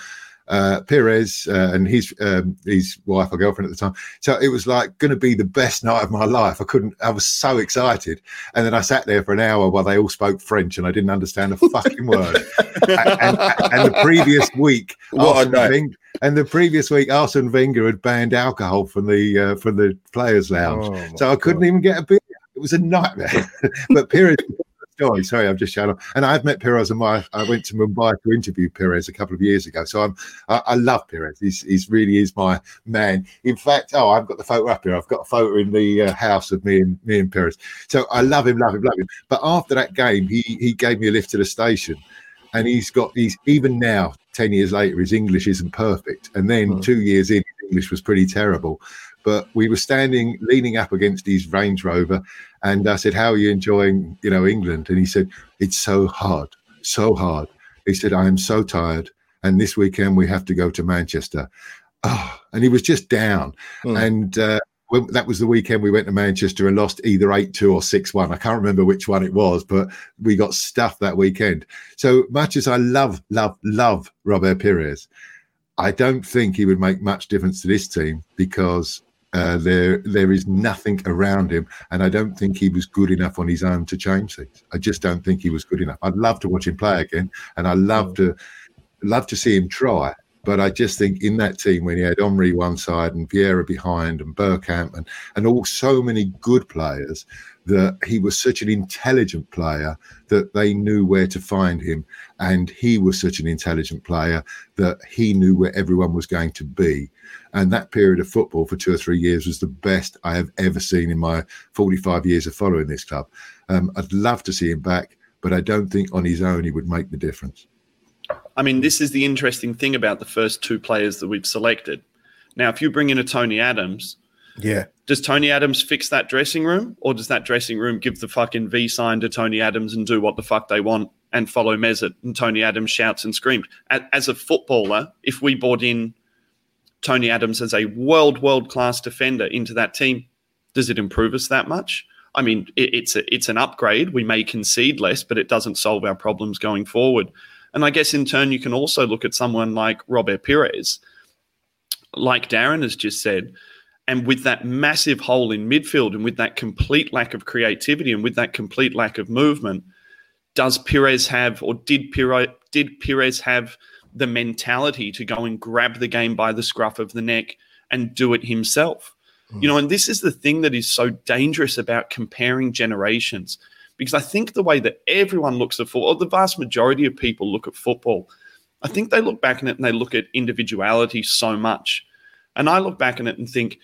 uh, Pires uh, and his um, his wife or girlfriend at the time. So it was like going to be the best night of my life. I couldn't. I was so excited, and then I sat there for an hour while they all spoke French, and I didn't understand a [laughs] fucking word. and, and, and the previous week, [laughs] What Arsene and the previous week, Arsene Wenger had banned alcohol from the uh, from the players' lounge, Oh, so I couldn't God. even get a beer. It was a nightmare. [laughs] but Pires. Sorry, sorry, I've just shut up. And I've met Pires and my I went to Mumbai to interview Pires a couple of years ago. So I'm I, I love Pires. He's, he's really is my man. In fact, oh, I've got the photo up here. I've got a photo in the uh, house of me and me and Pires. So I love him, love him, love him. But after that game, he he gave me a lift to the station, and he's got he's even now, ten years later, his English isn't perfect. And then Hmm. two years in, English was pretty terrible. But we were standing, leaning up against his Range Rover, and I said, "How are you enjoying, you know, England?" And he said, "It's so hard, so hard." He said, "I am so tired, and this weekend we have to go to Manchester." Oh, and he was just down, Hmm. and uh, that was the weekend we went to Manchester and lost either eight two or six one. I can't remember which one it was, but we got stuffed that weekend. So much as I love, love, love Robert Pires, I don't think he would make much difference to this team because uh, there there is nothing around him, and I don't think he was good enough on his own to change things. I just don't think he was good enough. I'd love to watch him play again, and I love to love to see him try. But I just think in that team when he had Omri one side and Vieira behind and Bergkamp and and all so many good players that he was such an intelligent player that they knew where to find him and he was such an intelligent player that he knew where everyone was going to be and that period of football for two or three years was the best I have ever seen in my 45 years of following this club. Um, I'd love to see him back, but I don't think on his own he would make the difference. I mean, this is the interesting thing about the first two players that we've selected. Now, if you bring in a Tony Adams, Yeah. does Tony Adams fix that dressing room, or does that dressing room give the fucking V sign to Tony Adams and do what the fuck they want and follow Mesut? And Tony Adams shouts and screams. As a footballer, if we brought in Tony Adams as a world, world class defender into that team, does it improve us that much? I mean, it, it's a, it's an upgrade. We may concede less, but it doesn't solve our problems going forward. And I guess in turn, you can also look at someone like Robert Pires, like Darren has just said, and with that massive hole in midfield and with that complete lack of creativity and with that complete lack of movement, does Pires have or did Pires, did Pires have the mentality to go and grab the game by the scruff of the neck and do it himself? You hmm. know, and this is the thing that is so dangerous about comparing generations. Because I think the way that everyone looks at football, or the vast majority of people look at football, I think they look back on it and they look at individuality so much. And I look back on it and think,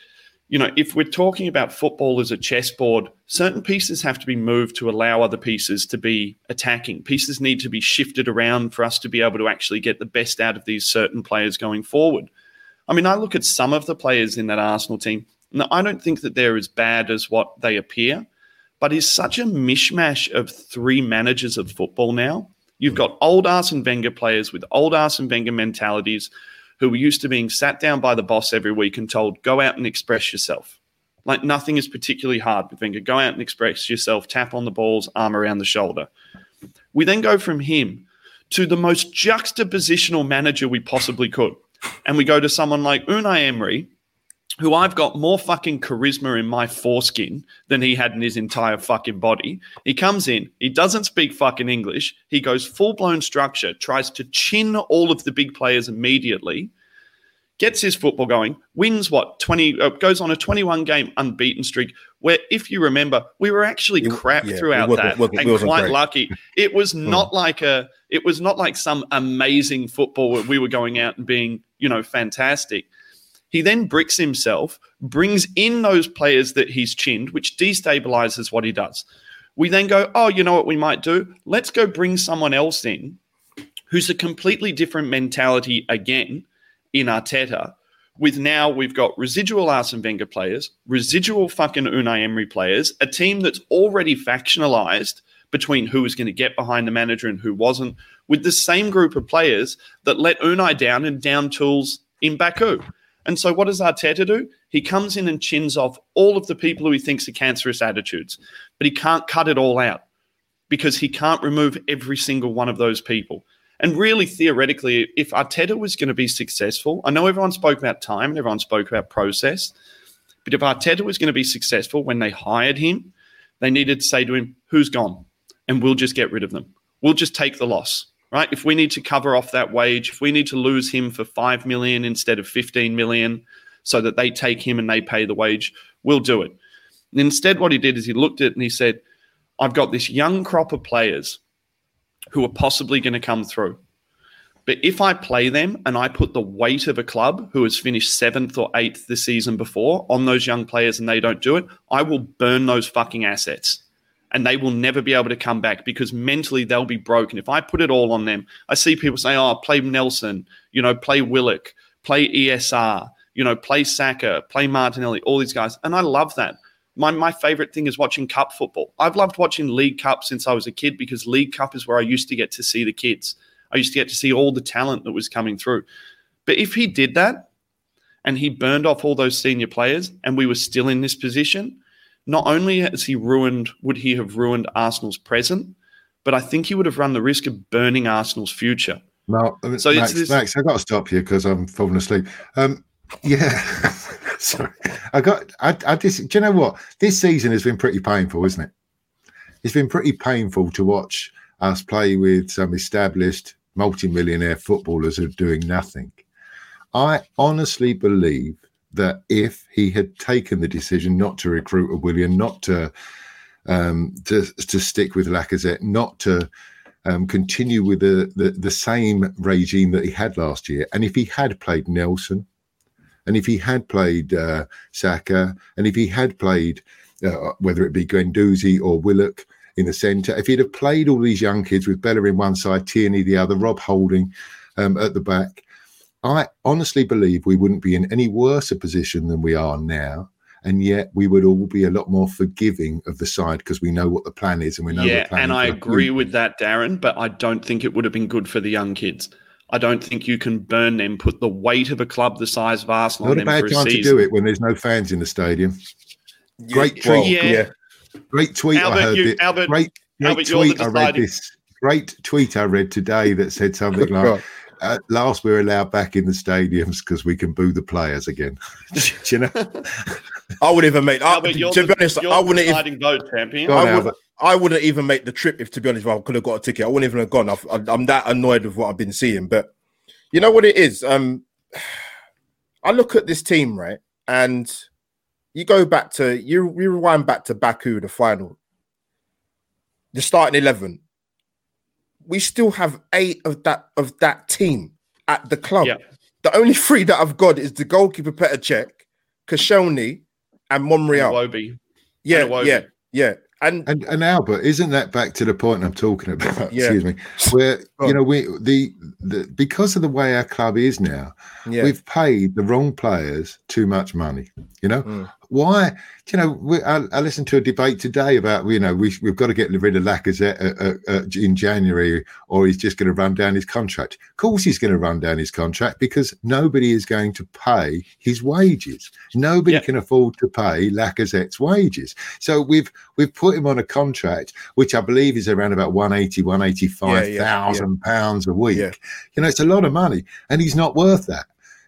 you know, if we're talking about football as a chessboard, certain pieces have to be moved to allow other pieces to be attacking. Pieces need to be shifted around for us to be able to actually get the best out of these certain players going forward. I mean, I look at some of the players in that Arsenal team. Now, I don't think that they're as bad as what they appear, but it's such a mishmash of three managers of football now. You've got old Arsene Wenger players with old Arsene Wenger mentalities who were used to being sat down by the boss every week and told, go out and express yourself. Like nothing is particularly hard with Wenger. Go out and express yourself, tap on the balls, arm around the shoulder. We then go from him to the most juxtapositional manager we possibly could. And we go to someone like Unai Emery, who I've got more fucking charisma in my foreskin than he had in his entire fucking body. He comes in, he doesn't speak fucking English. He goes full blown structure, tries to chin all of the big players immediately, gets his football going, wins what, 20, uh, goes on a 21 game unbeaten streak. Where, if you remember, we were actually It- crap yeah, throughout that and quite great. Hmm. lucky. It was not like a, it was not like some amazing football where we were going out and being, you know, fantastic. He then bricks himself, brings in those players that he's chinned, which destabilizes what he does. We then go, oh, you know what we might do? Let's go bring someone else in who's a completely different mentality again in Arteta. With now we've got residual Arsene Wenger players, residual fucking Unai Emery players, a team that's already factionalized between who was going to get behind the manager and who wasn't, with the same group of players that let Unai down and down tools in Baku. And so, what does Arteta do? He comes in and chins off all of the people who he thinks are cancerous attitudes, but he can't cut it all out because he can't remove every single one of those people. And really, theoretically, if Arteta was going to be successful, I know everyone spoke about time and everyone spoke about process, but if Arteta was going to be successful when they hired him, they needed to say to him, Who's gone? And we'll just get rid of them. We'll just take the loss, right? If we need to cover off that wage, if we need to lose him for 5 million instead of 15 million so that they take him and they pay the wage, we'll do it. And instead, what he did is he looked at it and he said, I've got this young crop of players who are possibly going to come through. But if I play them and I put the weight of a club who has finished seventh or eighth the season before on those young players and they don't do it, I will burn those fucking assets and they will never be able to come back because mentally they'll be broken. If I put it all on them, I see people say, oh, play Nelson, you know, play Willock, play ESR, you know, play Saka, play Martinelli, all these guys. And I love that. My, my favorite thing is watching cup football. I've loved watching League Cup since I was a kid because League Cup is where I used to get to see the kids. I used to get to see all the talent that was coming through. But if he did that and he burned off all those senior players and we were still in this position, not only has he ruined, would he have ruined Arsenal's present, but I think he would have run the risk of burning Arsenal's future. No, So Max, this- Max, I got to stop you because I'm falling asleep. Um, yeah, [laughs] sorry. I got. I, I just. Do you know what? This season has been pretty painful, isn't it? It's been pretty painful to watch us play with some established multimillionaire footballers who are doing nothing. I honestly believe that if he had taken the decision not to recruit a Willian, not to um, to to stick with Lacazette, not to um, continue with the, the the same regime that he had last year, and if he had played Nelson, and if he had played uh, Saka, and if he had played uh, whether it be Guendouzi or Willock in the centre, if he'd have played all these young kids with Bellerin one side, Tierney the other, Rob Holding um, at the back, I honestly believe we wouldn't be in any worse a position than we are now. And yet we would all be a lot more forgiving of the side because we know what the plan is and we know the yeah, plan and is I agree with that, Darren, but I don't think it would have been good for the young kids. I don't think you can burn them, put the weight of a club the size of Arsenal Not on a them bad for a time to do it when there's no fans in the stadium. Great Well, treat. Yeah. Great tweet Albert, I heard. you- thi- Albert- great great Albert, tweet I read this. Great tweet I read today that said something [laughs] like, "At last we're allowed back in the stadiums because we can boo the players again." [laughs] Do you know? I wouldn't even make. I, Albert, you're to the, be honest, I wouldn't. Even, deciding vote champion. Go on, I, would, I wouldn't even make the trip if, to be honest, if I could have got a ticket. I wouldn't even have gone. I've, I'm that annoyed with what I've been seeing. But you know what it is? Um, I look at this team right, and you go back to you, you rewind back to Baku, the final, the starting eleven. We still have eight of that of that team at the club. Yeah. The only three that I've got is the goalkeeper Petacek, Cech, Koscielny, and Monreal. Wobie. Yeah, and Iwobi. yeah, yeah. And And, and Albert, isn't that back to the point I'm talking about? [laughs] Yeah. Excuse me. Where you know we the, the because of the way our club is now, yeah, we've paid the wrong players too much money. You know Mm. Why? You know, we, I, I listened to a debate today about you know we, we've got to get rid of Lacazette uh, uh, in January, or he's just going to run down his contract. Of course, he's going to run down his contract because nobody is going to pay his wages. Nobody Yeah. can afford to pay Lacazette's wages. So we've we've put him on a contract which I believe is around about 180, 185,000 pounds a week. Yeah. You know, it's a lot of money, and he's not worth that.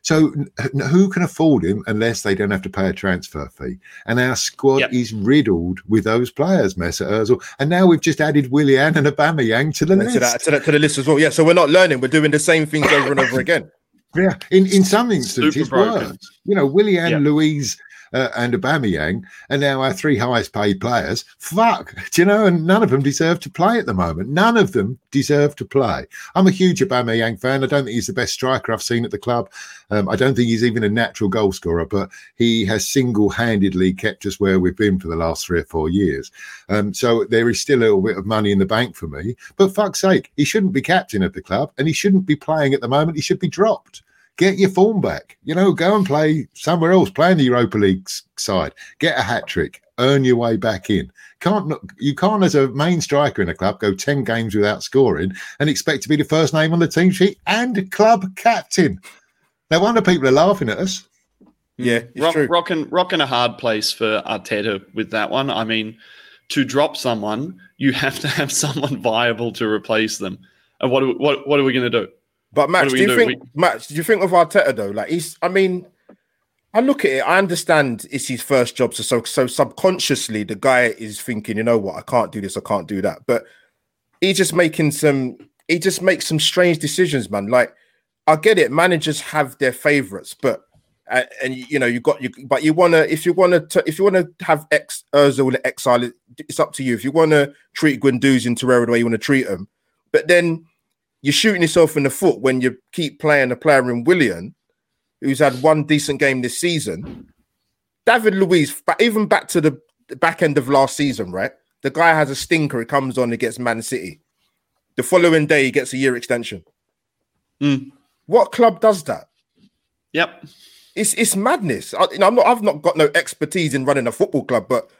So n- n- who can afford him unless they don't have to pay a transfer fee? And our squad Yep. is riddled with those players, Mesut Ozil. And now we've just added Willian and Aubameyang to the and list. to that, to, that, to the list as well. Yeah, so we're not learning; we're doing the same things over and over [coughs] again. Yeah, in in some instances, Super broken. worse. You know, Willian, Yeah. Luiz, uh, and Aubameyang are now our three highest paid players. Fuck, [laughs] do you know? And none of them deserve to play at the moment. None of them deserve to play. I'm a huge Aubameyang fan. I don't think he's the best striker I've seen at the club. Um, I don't think he's even a natural goal scorer, but he has single-handedly kept us where we've been for the last three or four years. Um, so there is still a little bit of money in the bank for me. But fuck's sake, he shouldn't be captain of the club, and he shouldn't be playing at the moment. He should be dropped get your form back. You know, go and play somewhere else. Play in the Europa League side. Get a hat trick. Earn your way back in. Can't you can't as a main striker in a club go ten games without scoring and expect to be the first name on the team sheet and club captain. No wonder people are laughing at us. Yeah, mm, it's Rock, true. rocking, rocking a hard place for Arteta with that one. I mean, to drop someone, you have to have [laughs] someone viable to replace them. And what, what, what are we going to do? But Max, do do you think Max? Do you think of Arteta though? Like he's, I mean, I look at it. I understand it's his first job, so so, so subconsciously the guy is thinking, you know what, I can't do this, I can't do that. But he's just making some. He just makes some strange decisions, man. Like I get it, managers have their favorites, but. Uh, and you know you got you, but you wanna if you wanna t- if you wanna have ex Özil and exile, it- it's up to you. If you wanna treat Guendouzi and Torreira the way you wanna treat them, but then you're shooting yourself in the foot when you keep playing a player in Willian, who's had one decent game this season. David Luiz, but even back to the back end of last season, right? The guy has a stinker. He comes on against Man City. The following day, he gets a year extension. Mm. What club does that? Yep. It's it's madness. I, you know, I'm not. I've not got no expertise in running a football club, but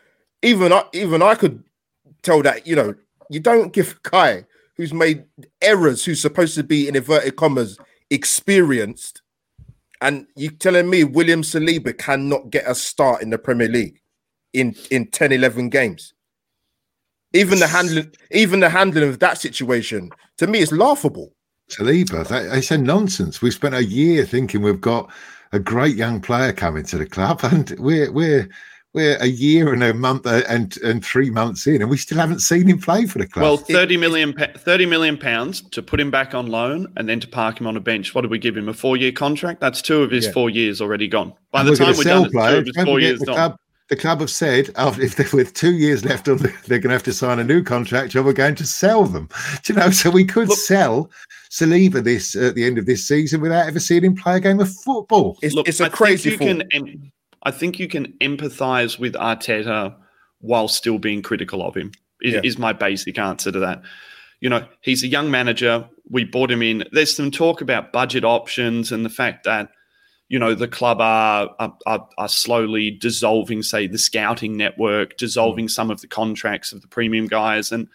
even I, even I could tell that you know you don't give a guy who's made errors, who's supposed to be in inverted commas experienced, and you telling me William Saliba cannot get a start in the Premier League in in 10, 11 games. Even the handling, even the handling of that situation, to me, is laughable. Saliba, that, it's a nonsense. We've spent a year thinking we've got a great young player coming to the club, and we're we're we're a year and a month uh, and and three months in, and we still haven't seen him play for the club. Well, 30 million, 30 million pounds to put him back on loan and then to park him on a bench. What did we give him? A four year contract? That's two of his Yeah. four years already gone. By And the we're time we're done, it's two of his four years the done. club, the club have said after if they with two years left on, they're going to have to sign a new contract, or we're going to sell them. [laughs] Do you know? So we could Look- sell Saliba this at the end of this season without ever seeing him play a game of football. It's, Look, it's a I crazy think you can. I think you can empathise with Arteta while still being critical of him. Is, Yeah. is my basic answer to that. You know, he's a young manager. We brought him in. There's some talk about budget options and the fact that you know the club are are, are, are slowly dissolving, say, the scouting network, dissolving some of the contracts of the premium guys, and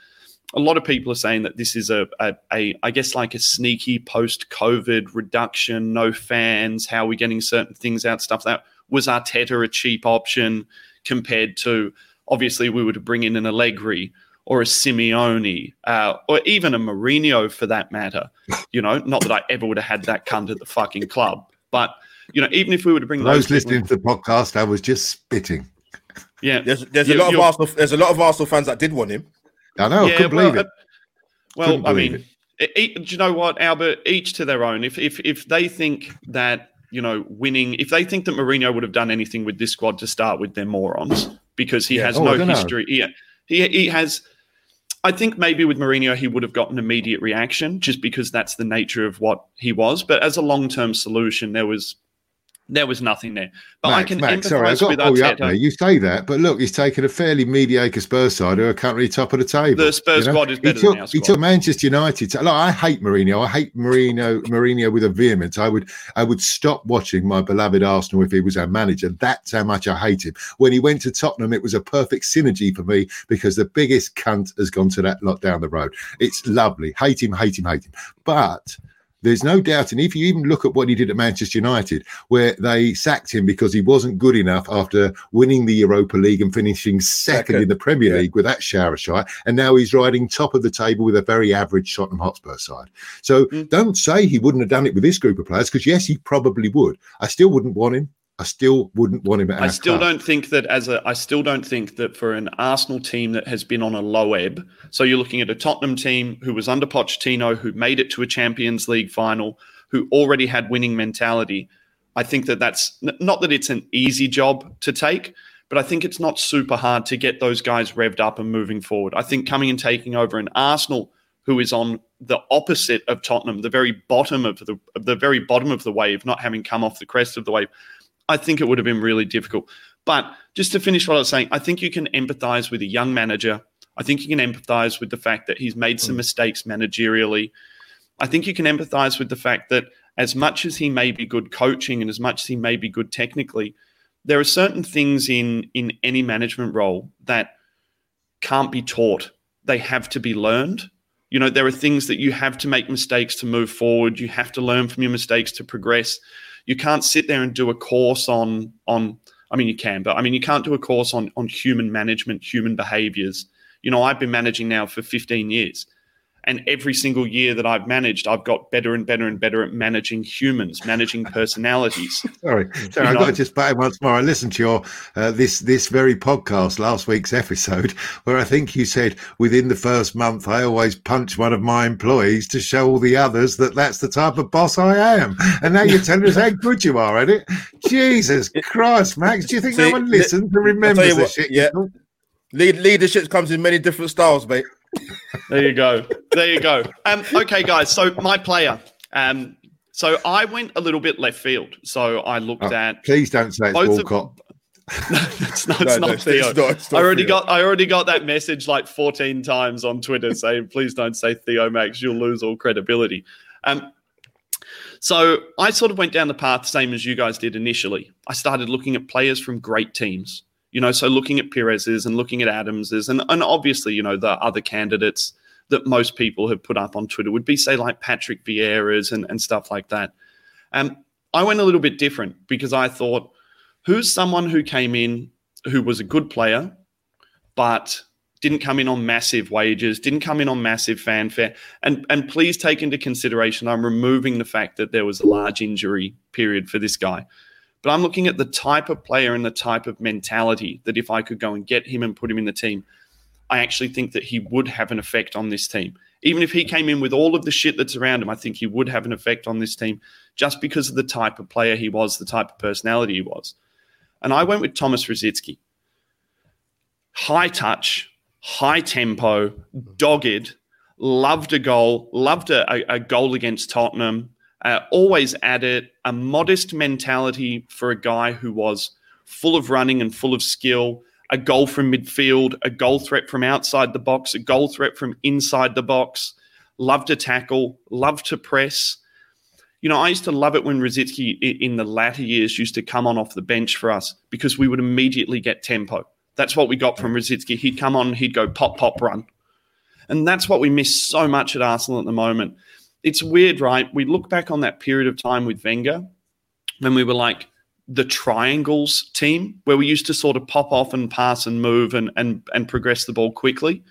a lot of people are saying that this is a, a, a I guess like a sneaky post COVID reduction, no fans, how are we getting certain things out, stuff that was Arteta a cheap option compared to obviously we were to bring in an Allegri or a Simeone uh, or even a Mourinho for that matter. You know, not that I ever would have had that cunt at the fucking club, but you know, even if we were to bring For those those people- listening to the podcast, I was just spitting. yeah, There's there's You- a lot of Arsenal there's a lot of Arsenal fans that did want him. I know, I couldn't well, believe it. uh, Well, Couldn't I believe mean, e- e- do you know what, Albert? Each to their own. If if if they think that you know winning, if they think that Mourinho would have done anything with this squad to start with, they're morons because he Yeah. has Oh, no history. Yeah, he he has. I think maybe with Mourinho he would have got an immediate reaction just because that's the nature of what he was. But as a long term solution, there was there was nothing there. But I can Max, sorry, I've got to pull you up there. You say that, but look, he's taken a fairly mediocre Spurs side who are currently top of the table. The Spurs you know? squad is He better took, than our he took Manchester United. To, look, I hate Mourinho. I hate Mourinho. Mourinho with a vehemence. I would, I would stop watching my beloved Arsenal if he was our manager. That's how much I hate him. When he went to Tottenham, it was a perfect synergy for me because the biggest cunt has gone to that lot down the road. It's lovely. Hate him, hate him, hate him. But there's no doubt, and if you even look at what he did at Manchester United, where they sacked him because he wasn't good enough after winning the Europa League and finishing second, Second, in the Premier yeah. League with that shower shot, and now he's riding top of the table with a very average Tottenham Hotspur side. So Mm. don't say he wouldn't have done it with this group of players, because yes, he probably would. I still wouldn't want him. I still wouldn't want him at I still club. don't think that as a I still don't think that for an Arsenal team that has been on a low ebb. So you're looking at a Tottenham team who was under Pochettino, who made it to a Champions League final, who already had winning mentality. I think that that's not that it's an easy job to take, but I think it's not super hard to get those guys revved up and moving forward. I think coming and taking over an Arsenal who is on the opposite of Tottenham, the very bottom of the the very bottom of the wave, not having come off the crest of the wave. I think it would have been really difficult. But just to finish what I was saying, I think you can empathize with a young manager. I think you can empathize with the fact that he's made some mm. mistakes managerially. I think you can empathize with the fact that as much as he may be good coaching and as much as he may be good technically, there are certain things in in any management role that can't be taught. They have to be learned. You know, there are things that you have to make mistakes to move forward. You have to learn from your mistakes to progress. You can't sit there and do a course on on I mean you can, but I mean you can't do a course on on human management, human behaviors. You know, I've been managing now for 15 years. And every single year that I've managed, I've got better and better and better at managing humans, managing personalities. [laughs] Sorry, sorry, I've got to just back once more. I listened to your uh, this this very podcast, last week's episode, [laughs] where I think you said within the first month, I always punch one of my employees to show all the others that that's the type of boss I am. And now you're telling us how [laughs] good you are at it. Jesus Christ, Max! Do you think no one listens and I'll remembers tell you the shit? you yeah. talk? Lead, leadership comes in many different styles, mate. There you go. There you go. Um, okay, guys. So my player. Um, so I went a little bit left field. So I looked Oh, at. Please don't say it's Both of- Walcott. [laughs] No, it's not. No, It's no, not it's- Theo. it's not- it's not I already Theo. got. I already got that message like 14 times on Twitter saying, "Please don't say Theo Max. You'll lose all credibility." Um, so I sort of went down the path same as you guys did initially. I started looking at players from great teams. You know, so looking at Perez's and looking at Adams's and, and obviously, you know, the other candidates that most people have put up on Twitter would be, say, like Patrick Vieira's and, and stuff like that. Um, I went a little bit different because I thought, who's someone who came in who was a good player, but didn't come in on massive wages, didn't come in on massive fanfare. And and please take into consideration, I'm removing the fact that there was a large injury period for this guy. But I'm looking at the type of player and the type of mentality that if I could go and get him and put him in the team, I actually think that he would have an effect on this team. Even if he came in with all of the shit that's around him, I think he would have an effect on this team just because of the type of player he was, the type of personality he was. And I went with Thomas Rosicky. High touch, high tempo, dogged, loved a goal, loved a, a, a goal against Tottenham, uh, always at it, a modest mentality for a guy who was full of running and full of skill, a goal from midfield, a goal threat from outside the box, a goal threat from inside the box, loved to tackle, loved to press. You know, I used to love it when Rosicky i- in the latter years used to come on off the bench for us because we would immediately get tempo. That's what we got from Rosicky. He'd come on, he'd go pop, pop, run. And that's what we miss so much at Arsenal at the moment. It's weird, right? We look back on that period of time with Wenger when we were like the triangles team where we used to sort of pop off and pass and move and and and progress the ball quickly.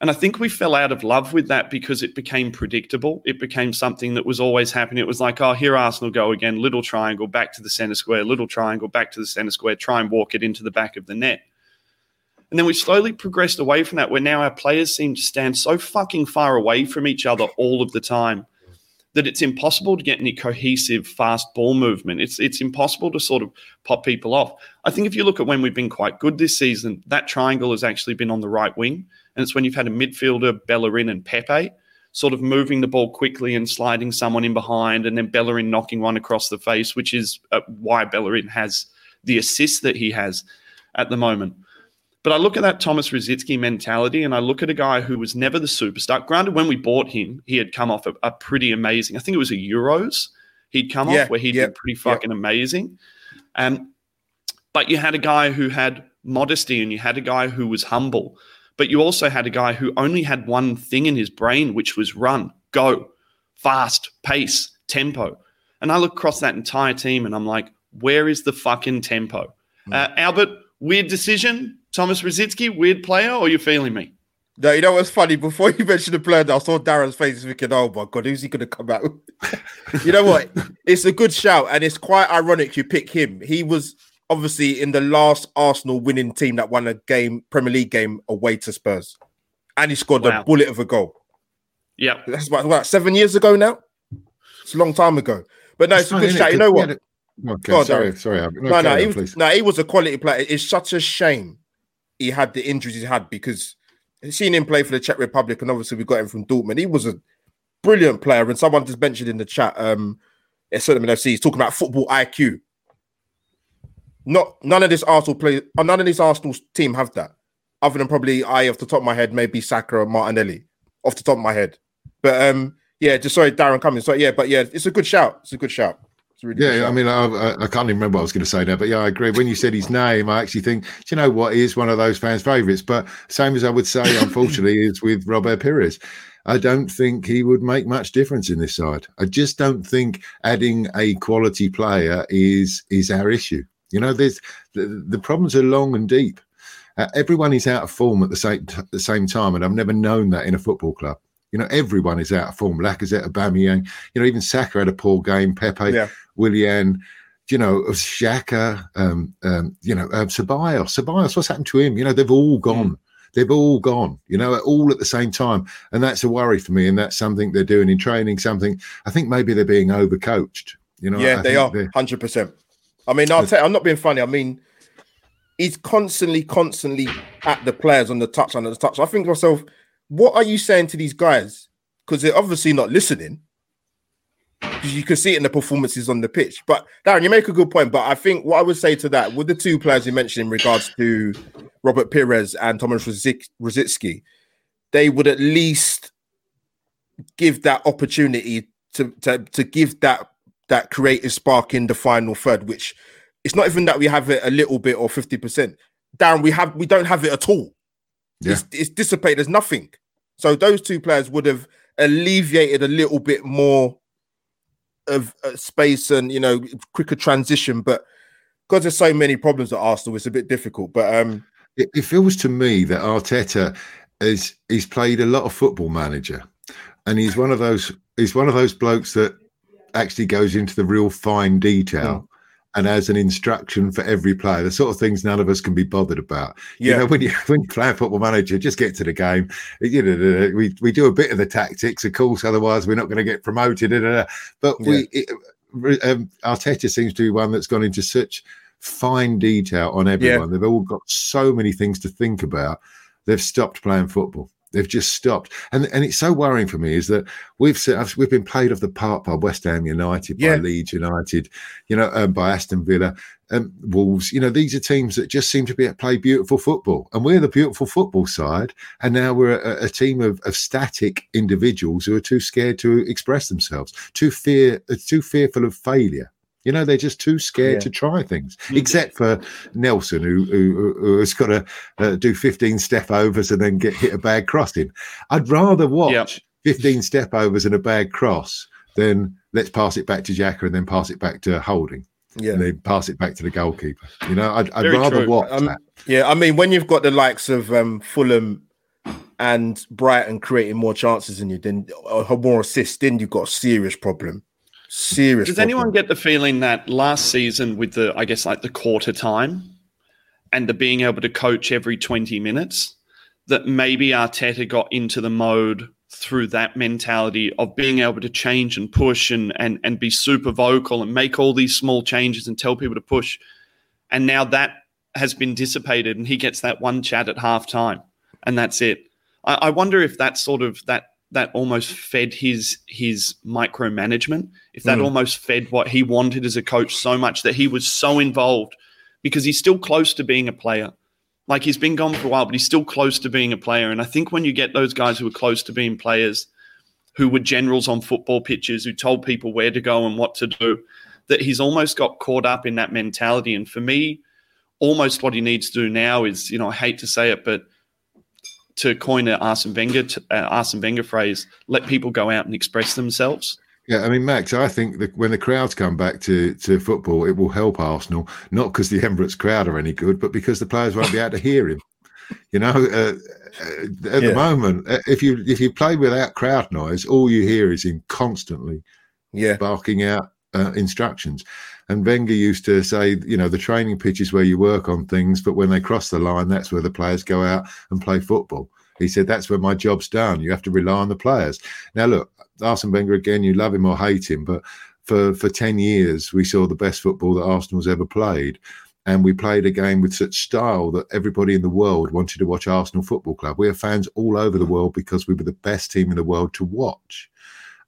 And I think we fell out of love with that because it became predictable. It became something that was always happening. It was like, oh, here Arsenal go again, little triangle back to the center square, little triangle back to the center square, try and walk it into the back of the net. And then we slowly progressed away from that, where now our players seem to stand so fucking far away from each other all of the time that it's impossible to get any cohesive fast ball movement. It's it's impossible to sort of pop people off. I think if you look at when we've been quite good this season, that triangle has actually been on the right wing, and it's when you've had a midfielder, Bellerin and Pepe, sort of moving the ball quickly and sliding someone in behind, and then Bellerin knocking one across the face, which is uh, why Bellerin has the assist that he has at the moment. But I look at that Thomas Rosicky mentality and I look at a guy who was never the superstar. Granted, when we bought him, he had come off a, a pretty amazing, I think it was a Euros he'd come yeah, off where he yeah, did pretty fucking amazing. Um, but you had a guy who had modesty and you had a guy who was humble. But you also had a guy who only had one thing in his brain, which was run, go, fast, pace, tempo. And I look across that entire team and I'm like, where is the fucking tempo? Mm. Uh, Albert, weird decision. Thomas Rosicky, weird player, or you feeling me? No, you know what's funny? Before you mentioned the player, I saw Darren's face thinking, oh my God, who's he going to come out? [laughs] you know what? It's a good shout, and it's quite ironic you pick him. He was obviously in the last Arsenal winning team that won a game, Premier League game away to Spurs. And he scored wow. a bullet of a goal. Yeah. That's about what, seven years ago now? It's a long time ago. But no, it's, it's a good shout. You know what? Okay, on, sorry, sorry. No, no, no, he was, no, he was a quality player. It's such a shame he had the injuries he had because seeing him play for the Czech Republic, and obviously we got him from Dortmund. He was a brilliant player, and someone just mentioned in the chat, um, it's FC. He's talking about football IQ. Not none of this Arsenal play, uh, none of this Arsenal team have that, other than probably I off the top of my head, maybe Saka or Martinelli off the top of my head. But um, yeah, just sorry, Darren coming. So yeah, but yeah, it's a good shout. It's a good shout. Really yeah, I mean, I, I, can't even remember what I was going to say there, but yeah, I agree. When you said his name, I actually think, you know what, he is one of those fans' favourites. But same as I would say, [coughs] unfortunately, is with Robert Pires. I don't think he would make much difference in this side. I just don't think adding a quality player is is our issue. You know, there's the, the problems are long and deep. Uh, everyone is out of form at the same the same time, and I've never known that in a football club. You know, everyone is out of form. Lacazette, Aubameyang, you know, even Saka had a poor game. Pepe, yeah. Willian, you know, Xhaka, um, um, you know, um, Ceballos. Ceballos, what's happened to him? You know, they've all gone. Mm. They've all gone, you know, all at the same time. And that's a worry for me. And that's something they're doing in training, something I think maybe they're being overcoached. You know, yeah, I they are 100%. I mean, I'll tell you, I'm not being funny. I mean, he's constantly, constantly at the players on the touch, on the touch. I think to myself, what are you saying to these guys? Because they're obviously not listening. Because you can see it in the performances on the pitch. But Darren, you make a good point. But I think what I would say to that, with the two players you mentioned in regards to Robert Pires and Thomas Rosicky, they would at least give that opportunity to, to, to give that that creative spark in the final third, which it's not even that we have it a little bit or 50%. Darren, we have we don't have it at all. Yeah. It's, it's dissipated. There's nothing. So those two players would have alleviated a little bit more of uh, space and you know quicker transition. But because there's so many problems at Arsenal, it's a bit difficult. But um, it, it feels to me that Arteta is he's played a lot of football manager, and he's one of those he's one of those blokes that actually goes into the real fine detail. And as an instruction for every player, the sort of things none of us can be bothered about. Yeah. You know, when you [laughs] when you play a football manager, just get to the game. You know, we we do a bit of the tactics, of course. Otherwise, we're not going to get promoted. But yeah. we it, um, Arteta seems to be one that's gone into such fine detail on everyone. Yeah. They've all got so many things to think about. They've stopped playing football. They've just stopped, and and it's so worrying for me is that we've we've been played off the park by West Ham United, yeah. by Leeds United, you know, um, by Aston Villa, and Wolves. You know, these are teams that just seem to be play beautiful football, and we're the beautiful football side, and now we're a, a team of, of static individuals who are too scared to express themselves, too fear, too fearful of failure. You know, they're just too scared yeah. to try things, mm. except for Nelson, who, who, who has got to uh, do 15 step overs and then get hit a bad crossing. I'd rather watch yep. 15 step overs and a bad cross than let's pass it back to Xhaka and then pass it back to Holding. Yeah. and then pass it back to the goalkeeper. You know, I'd, I'd rather true. watch Um, that. yeah, I mean, when you've got the likes of um, Fulham and Brighton creating more chances than you, then or more assists, then you've got a serious problem. Serious. Does problem. anyone get the feeling that last season, with the, I guess, like the quarter time and the being able to coach every 20 minutes, that maybe Arteta got into the mode through that mentality of being able to change and push and, and, and be super vocal and make all these small changes and tell people to push. And now that has been dissipated and he gets that one chat at halftime and that's it. I, I wonder if that sort of that that almost fed his his micromanagement, if that Mm. almost fed what he wanted as a coach so much that he was so involved because he's still close to being a player. Like he's been gone for a while, but he's still close to being a player. And I think when you get those guys who are close to being players, who were generals on football pitches, who told people where to go and what to do, that he's almost got caught up in that mentality. And for me, almost what he needs to do now is, you know, I hate to say it, but to coin an Arsene Wenger, uh, Arsene Wenger phrase, let people go out and express themselves. Yeah, I mean, Max, I think that when the crowds come back to, to football, it will help Arsenal, not because the [laughs] Emirates crowd are any good, but because the players won't be able to hear him. You know, uh, uh, at Yeah. the moment, uh, if you if you play without crowd noise, all you hear is him constantly Yeah. barking out uh, instructions. And Wenger used to say, you know, the training pitch is where you work on things, but when they cross the line, that's where the players go out and play football. He said, that's where my job's done. You have to rely on the players. Now, look, Arsene Wenger, again, you love him or hate him, but for, for 10 years, we saw the best football that Arsenal's ever played. And we played a game with such style that everybody in the world wanted to watch Arsenal Football Club. We have fans all over the world because we were the best team in the world to watch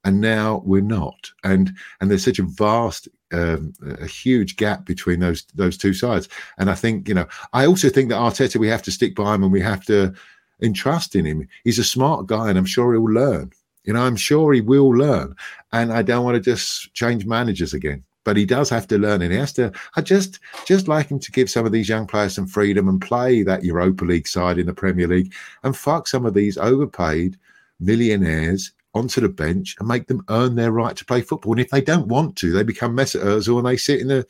and now we're not and and there's such a vast um, a huge gap between those those two sides. And i think you know i also think that arteta we have to stick by him and we have to entrust in him. He's a smart guy and i'm sure he'll learn. You know i'm sure he will learn. And i don't want to just change managers again but he does have to learn and he has to i just just like him to give some of these young players some freedom and play that europa league side in the premier league and fuck some of these overpaid millionaires onto the bench and make them earn their right to play football. And if they don't want to, they become Mesut Ozil and they sit in a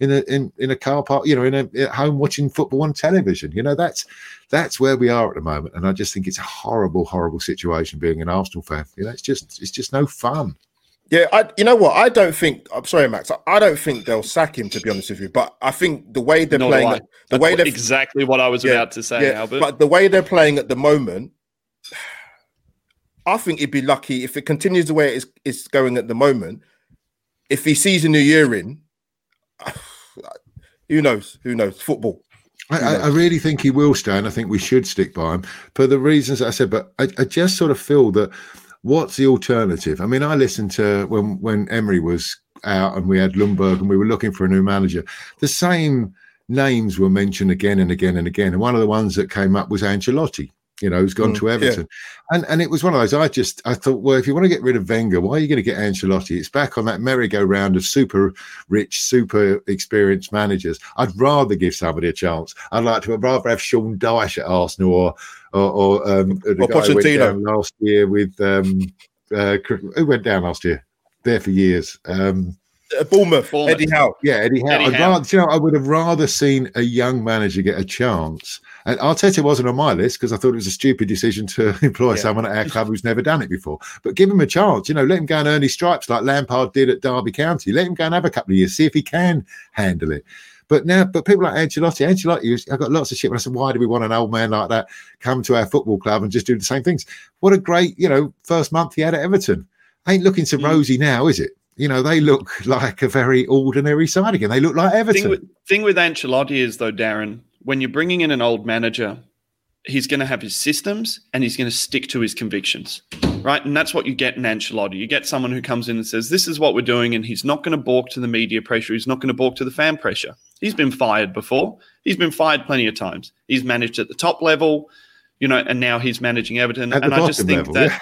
in a in, in a car park, you know, in a at home watching football on television. You know, that's that's where we are at the moment. And I just think it's a horrible, horrible situation being an Arsenal fan. You know, it's just it's just no fun. Yeah, I, you know what? I don't think. I'm sorry, Max. I, I don't think they'll sack him. To be honest with you, but I think the way they're Nor do playing, I. the That's way they're exactly what I was Yeah, about to say, yeah, Albert. but the way they're playing at the moment, I think he'd be lucky if it continues the way it's, it's going at the moment. If he sees a new year in, [sighs] who knows? Who knows? Football. I, I, really think he will stay, and I think we should stick by him for the reasons I said. But I, I just sort of feel that what's the alternative? I mean, I listened to when when Emery was out and we had Ljungberg and we were looking for a new manager. The same names were mentioned again and again and again, and one of the ones that came up was Ancelotti. You know, who's gone Mm, to Everton, and and it was one of those. I just I thought, well, if you want to get rid of Wenger, why are you going to get Ancelotti? It's back on that merry-go-round of super rich, super experienced managers. I'd rather give somebody a chance. I'd like to. I'd rather have Sean Dyche at Arsenal or or, or um, the Or guy who went down last year with um, uh, who went down last year there for years. Um, Uh, Bournemouth, Bournemouth. Eddie Howe. yeah, Eddie Howe. Eddie I'd Howe. rather, you know, I would have rather seen a young manager get a chance. And Arteta wasn't on my list because I thought it was a stupid decision to [laughs] employ Yeah. someone at our club who's never done it before. But give him a chance. You know, let him go and earn his stripes like Lampard did at Derby County. Let him go and have a couple of years, see if he can handle it. But now, but people like Ancelotti, Ancelotti, was- I got lots of shit when I said, why do we want an old man like that come to our football club and just do the same things? What a great, you know, first month he had at Everton. Ain't looking so Mm. rosy now, is it? You know, they look [laughs] like a very ordinary side again. They look like Everton. thing with, thing with Ancelotti is though, Darren, when you're bringing in an old manager, he's going to have his systems and he's going to stick to his convictions, right? And that's what you get in Ancelotti. You get someone who comes in and says, "This is what we're doing," and he's not going to balk to the media pressure. He's not going to balk to the fan pressure. He's been fired before. He's been fired plenty of times. He's managed at the top level, you know, and now he's managing Everton. And I just think level, that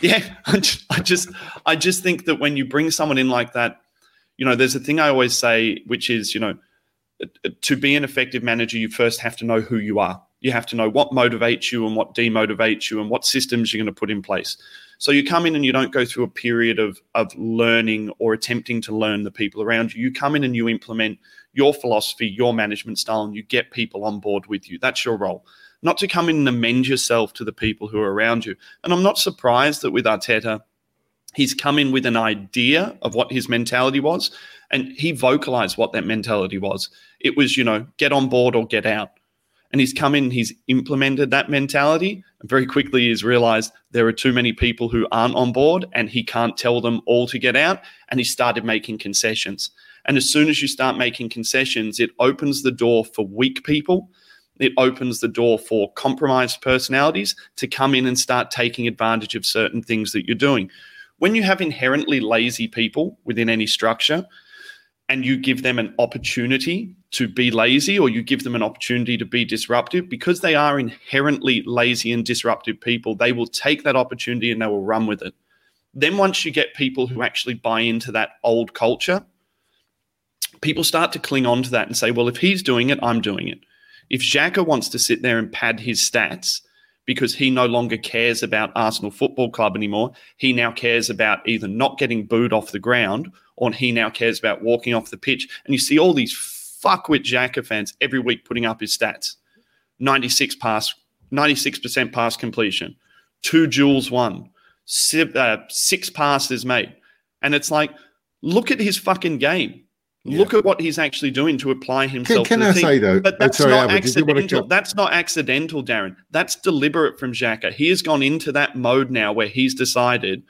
yeah [laughs] I just, I just i just think that when you bring someone in like that you know there's a thing i always say which is you know to be an effective manager you first have to know who you are you have to know what motivates you and what demotivates you and what systems you're going to put in place So you come in and you don't go through a period of of learning or attempting to learn the people around you. You come in and you implement your philosophy, your management style, and you get people on board with you. That's your role. Not to come in and amend yourself to the people who are around you. And I'm not surprised that with Arteta, he's come in with an idea of what his mentality was, and he vocalized what that mentality was. It was, you know, get on board or get out. And he's come in, he's implemented that mentality, and very quickly he's realized there are too many people who aren't on board, and he can't tell them all to get out. And he started making concessions. And as soon as you start making concessions, it opens the door for weak people. It opens the door for compromised personalities to come in and start taking advantage of certain things that you're doing. When you have inherently lazy people within any structure, and you give them an opportunity to be lazy or you give them an opportunity to be disruptive because they are inherently lazy and disruptive people they will take that opportunity and they will run with it. Then once you get people who actually buy into that old culture people start to cling on to that and say well if he's doing it i'm doing it. If Xhaka wants to sit there and pad his stats because he no longer cares about Arsenal Football Club anymore, he now cares about either not getting booed off the ground or he now cares about walking off the pitch. And you see all these fuckwit Xhaka fans every week putting up his stats 96 pass, 96% pass completion, two duels won, six, uh, six passes made. And it's like, look at his fucking game. Look at what he's actually doing to apply himself. Can, can I team. say though? But oh, that's sorry, not Albert, did you want to accidental. That's not accidental, Darren. That's deliberate from Xhaka. He has gone into that mode now where he's decided,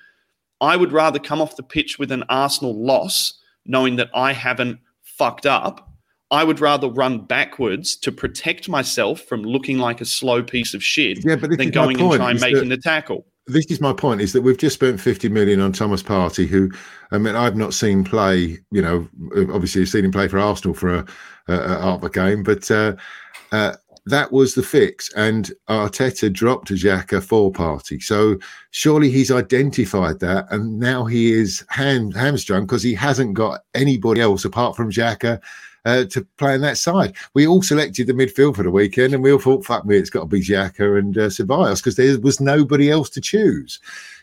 I would rather come off the pitch with an Arsenal loss, knowing that I haven't fucked up. I would rather run backwards to protect myself from looking like a slow piece of shit Yeah, but than going and trying making that- the tackle. This is my point is that we've just spent 50 million on Thomas Partey who I mean I've not seen play you know obviously you've seen him play for Arsenal for a, a, a half a game but uh, uh, that was the fix and Arteta dropped Xhaka for Partey. So surely he's identified that and now he is ham, hamstrung because he hasn't got anybody else apart from Xhaka uh, to play on that side. We all selected the midfield for the weekend, and we all thought, "Fuck me, it's got to be Xhaka and uh, Ceballos," because there was nobody else to choose.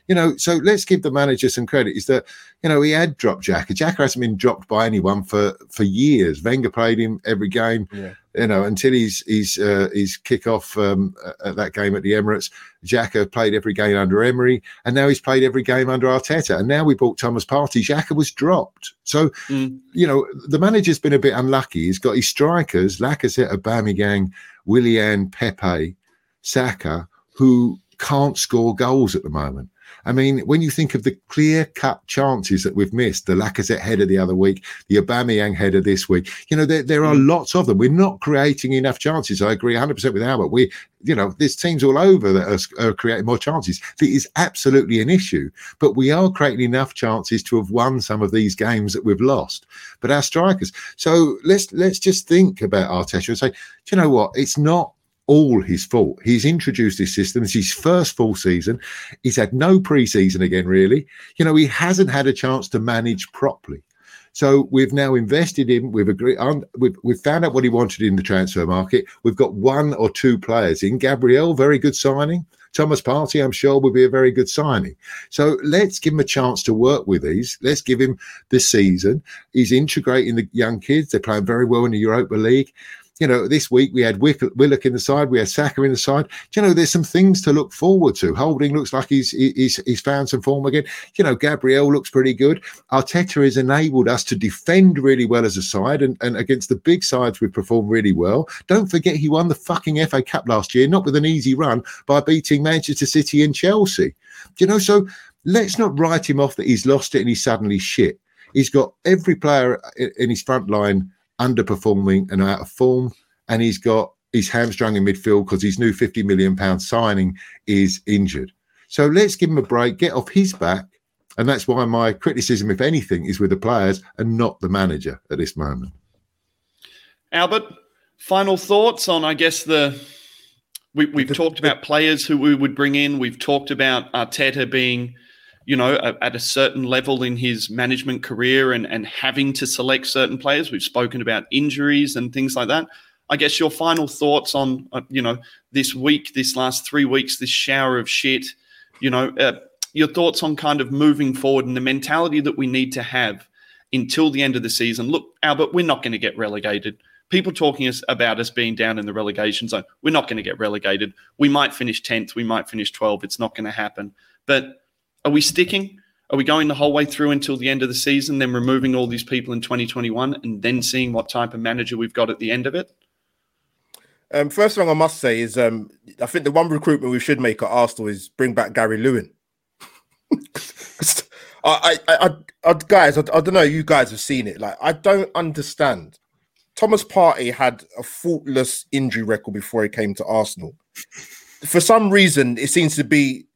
You know, so let's give the manager some credit. Is that you know he had dropped Xhaka. Xhaka hasn't been dropped by anyone for for years. Wenger played him every game. Yeah. You know, until he's he's uh, his kick off um, at that game at the Emirates, Xhaka played every game under Emery, and now he's played every game under Arteta. And now we bought Thomas Partey. Xhaka was dropped. So Mm. you know, the manager's been a bit unlucky. He's got his strikers, Lacazette, Aubameyang, Willian, Pepe, Saka, who can't score goals at the moment. I mean, when you think of the clear-cut chances that we've missed, the Lacazette header the other week, the Aubameyang header this week, you know, there, there are mm. lots of them. We're not creating enough chances. I agree 100% with Albert. We, you know, there's teams all over that are, are creating more chances. That is absolutely an issue. But we are creating enough chances to have won some of these games that we've lost. But our strikers. So let's let's just think about Arteta and say, do you know what? It's not all his fault. He's introduced this system. It's his first full season. He's had no preseason again, really. You know, he hasn't had a chance to manage properly. So we've now invested in. We've agreed. Um, we've, we've found out what he wanted in the transfer market. We've got one or two players in. Gabriel, very good signing. Thomas Partey, I'm sure, will be a very good signing. So let's give him a chance to work with these. Let's give him the season. He's integrating the young kids. They're playing very well in the Europa League you know, this week we had Wick- Willock in the side, we had Saka in the side. You know, there's some things to look forward to. Holding looks like he's he's he's found some form again. You know, Gabriel looks pretty good. Arteta has enabled us to defend really well as a side, and, and against the big sides we've performed really well. Don't forget he won the fucking FA Cup last year, not with an easy run, by beating Manchester City and Chelsea. You know, so let's not write him off that he's lost it and he's suddenly shit. He's got every player in his front line underperforming and out of form, and he's got he's hamstrung in midfield because his new 50 million pound signing is injured. So let's give him a break, get off his back. And that's why my criticism, if anything, is with the players and not the manager at this moment. Albert, final thoughts on, I guess, the. We, we've talked about players who we would bring in. We've talked about Arteta being, you know, a, at a certain level in his management career and, and having to select certain players. We've spoken about injuries and things like that. I guess your final thoughts on, uh, you know, this week, this last three weeks, this shower of shit. You know, uh, your thoughts on kind of moving forward and the mentality that we need to have until the end of the season. Look, Albert, we're not going to get relegated. People talking us about us being down in the relegation zone. We're not going to get relegated. We might finish 10th. We might finish 12th. It's not going to happen. But are we sticking? Are we going the whole way through until the end of the season, then removing all these people in 2021 and then seeing what type of manager we've got at the end of it? Um, first thing I must say is um, I think the one recruitment we should make at Arsenal is bring back Gary Lewin. [laughs] I, I, I, I, guys, I, I don't know. You guys have seen it. Like, I don't understand. Thomas Partey had a faultless injury record before he came to Arsenal. For some reason, it seems to be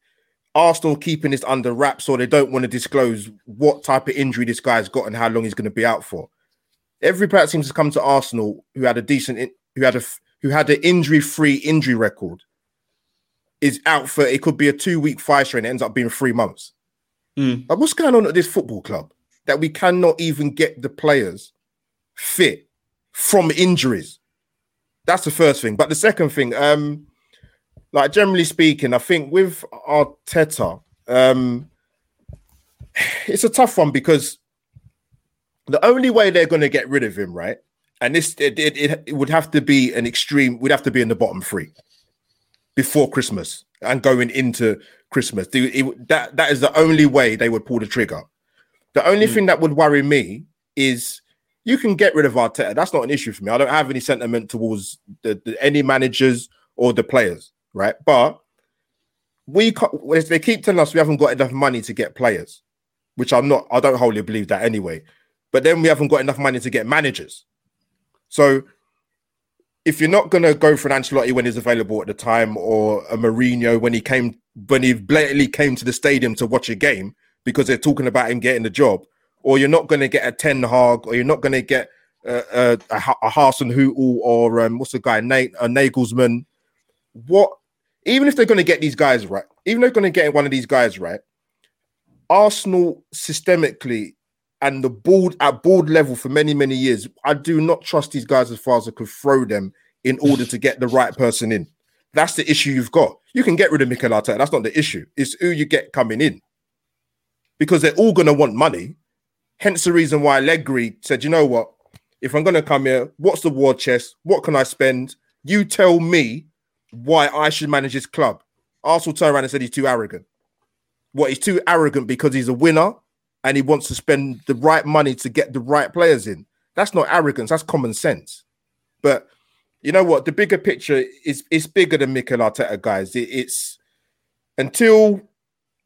Arsenal keeping this under wraps, or they don't want to disclose what type of injury this guy's got and how long he's going to be out for. Every player seems to come to Arsenal who had a decent, who had a, who had an injury-free injury record, is out for it could be a two-week fire strain. It ends up being three months. Mm. Like, what's going on at this football club that we cannot even get the players fit from injuries? That's the first thing. But the second thing, um, like generally speaking, I think with Arteta, um, it's a tough one because the only way they're going to get rid of him, right? And this it, it, it would have to be an extreme. We'd have to be in the bottom three before Christmas and going into Christmas. That that is the only way they would pull the trigger. The only mm. thing that would worry me is you can get rid of Arteta. That's not an issue for me. I don't have any sentiment towards the, the, any managers or the players, right? But we if they keep telling us we haven't got enough money to get players, which I'm not. I don't wholly believe that anyway. But then we haven't got enough money to get managers. So if you're not going to go for an Ancelotti when he's available at the time, or a Mourinho when he came when he blatantly came to the stadium to watch a game because they're talking about him getting the job, or you're not going to get a Ten Hag, or you're not going to get uh, uh, a, a, a Hasenhüttl or um, what's the guy Nate a Nagelsmann. What? Even if they're going to get these guys right, even if they're going to get one of these guys right, Arsenal systemically and the board at board level for many many years, I do not trust these guys as far as I could throw them in order to get the right person in. That's the issue you've got. You can get rid of Mikel Arteta. That's not the issue. It's who you get coming in, because they're all going to want money. Hence the reason why Allegri said, "You know what? If I'm going to come here, what's the war chest? What can I spend? You tell me why I should manage this club." Arsenal turned around and said he's too arrogant. What? He's too arrogant because he's a winner and he wants to spend the right money to get the right players in. That's not arrogance, that's common sense. But you know what? The bigger picture is is bigger than Mikel Arteta, guys. It, it's until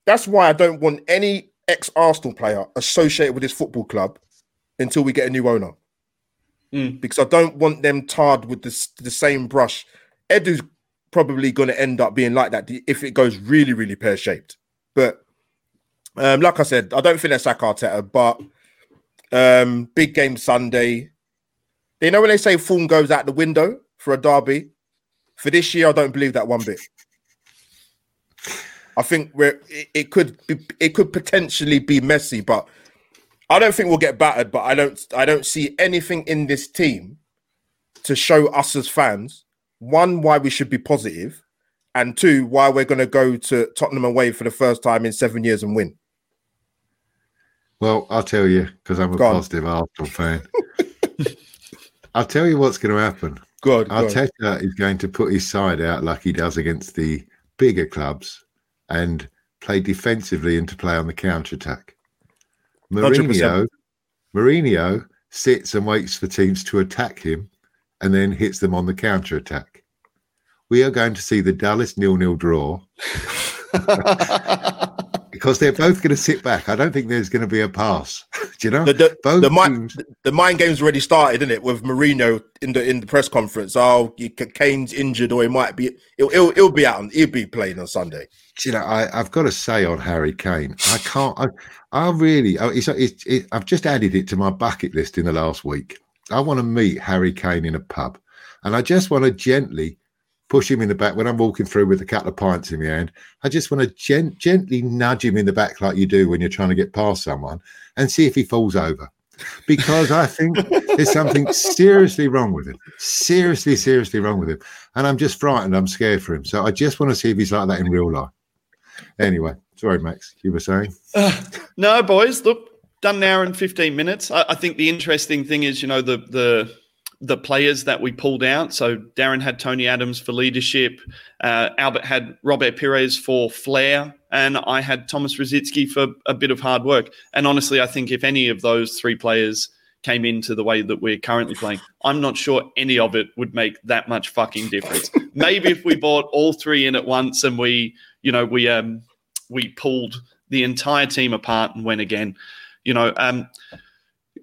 that's why I don't want any ex Arsenal player associated with this football club until we get a new owner. Mm. Because I don't want them tarred with the, the same brush. Edu's probably going to end up being like that if it goes really, really pear shaped. But um, like I said, I don't think they're Arteta, but um, big game Sunday. You know when they say form goes out the window for a derby? For this year, I don't believe that one bit. I think we're it, it could be it could potentially be messy, but I don't think we'll get battered. But I don't I don't see anything in this team to show us as fans one why we should be positive, and two why we're going to go to Tottenham away for the first time in seven years and win. Well, I'll tell you because I'm a Go positive on. Arsenal fan. [laughs] I'll tell you what's going to happen. Good. Arteta go is going to put his side out like he does against the bigger clubs and play defensively and to play on the counter attack. Mourinho, Mourinho sits and waits for teams to attack him and then hits them on the counter attack. We are going to see the Dallas nil-nil draw. [laughs] because they're both going to sit back. I don't think there's going to be a pass. [laughs] Do you know? The, the, both the, mind, the mind game's already started, isn't it? With Mourinho in the in the press conference. Oh, Kane's injured, or he might be. It'll, it'll, it'll be out. he'll be playing on Sunday. Do you know, I, have got to say on Harry Kane, I can't. I, I really. Oh, it's, it's, it, I've just added it to my bucket list in the last week. I want to meet Harry Kane in a pub, and I just want to gently push him in the back when I'm walking through with a couple of pints in my hand. I just want to gent- gently nudge him in the back like you do when you're trying to get past someone and see if he falls over. Because I think there's something seriously wrong with him. Seriously, seriously wrong with him. And I'm just frightened. I'm scared for him. So I just want to see if he's like that in real life. Anyway, sorry, Max, you were saying. Uh, no, boys, look, done an hour and 15 minutes. I, I think the interesting thing is, you know, the the the players that we pulled out. So Darren had Tony Adams for leadership, uh, Albert had Robert Pires for flair, and I had Thomas Rosicky for a bit of hard work. And honestly, I think if any of those three players came into the way that we're currently playing, I'm not sure any of it would make that much fucking difference. [laughs] Maybe if we bought all three in at once and we, you know, we um we pulled the entire team apart and went again. You know, um,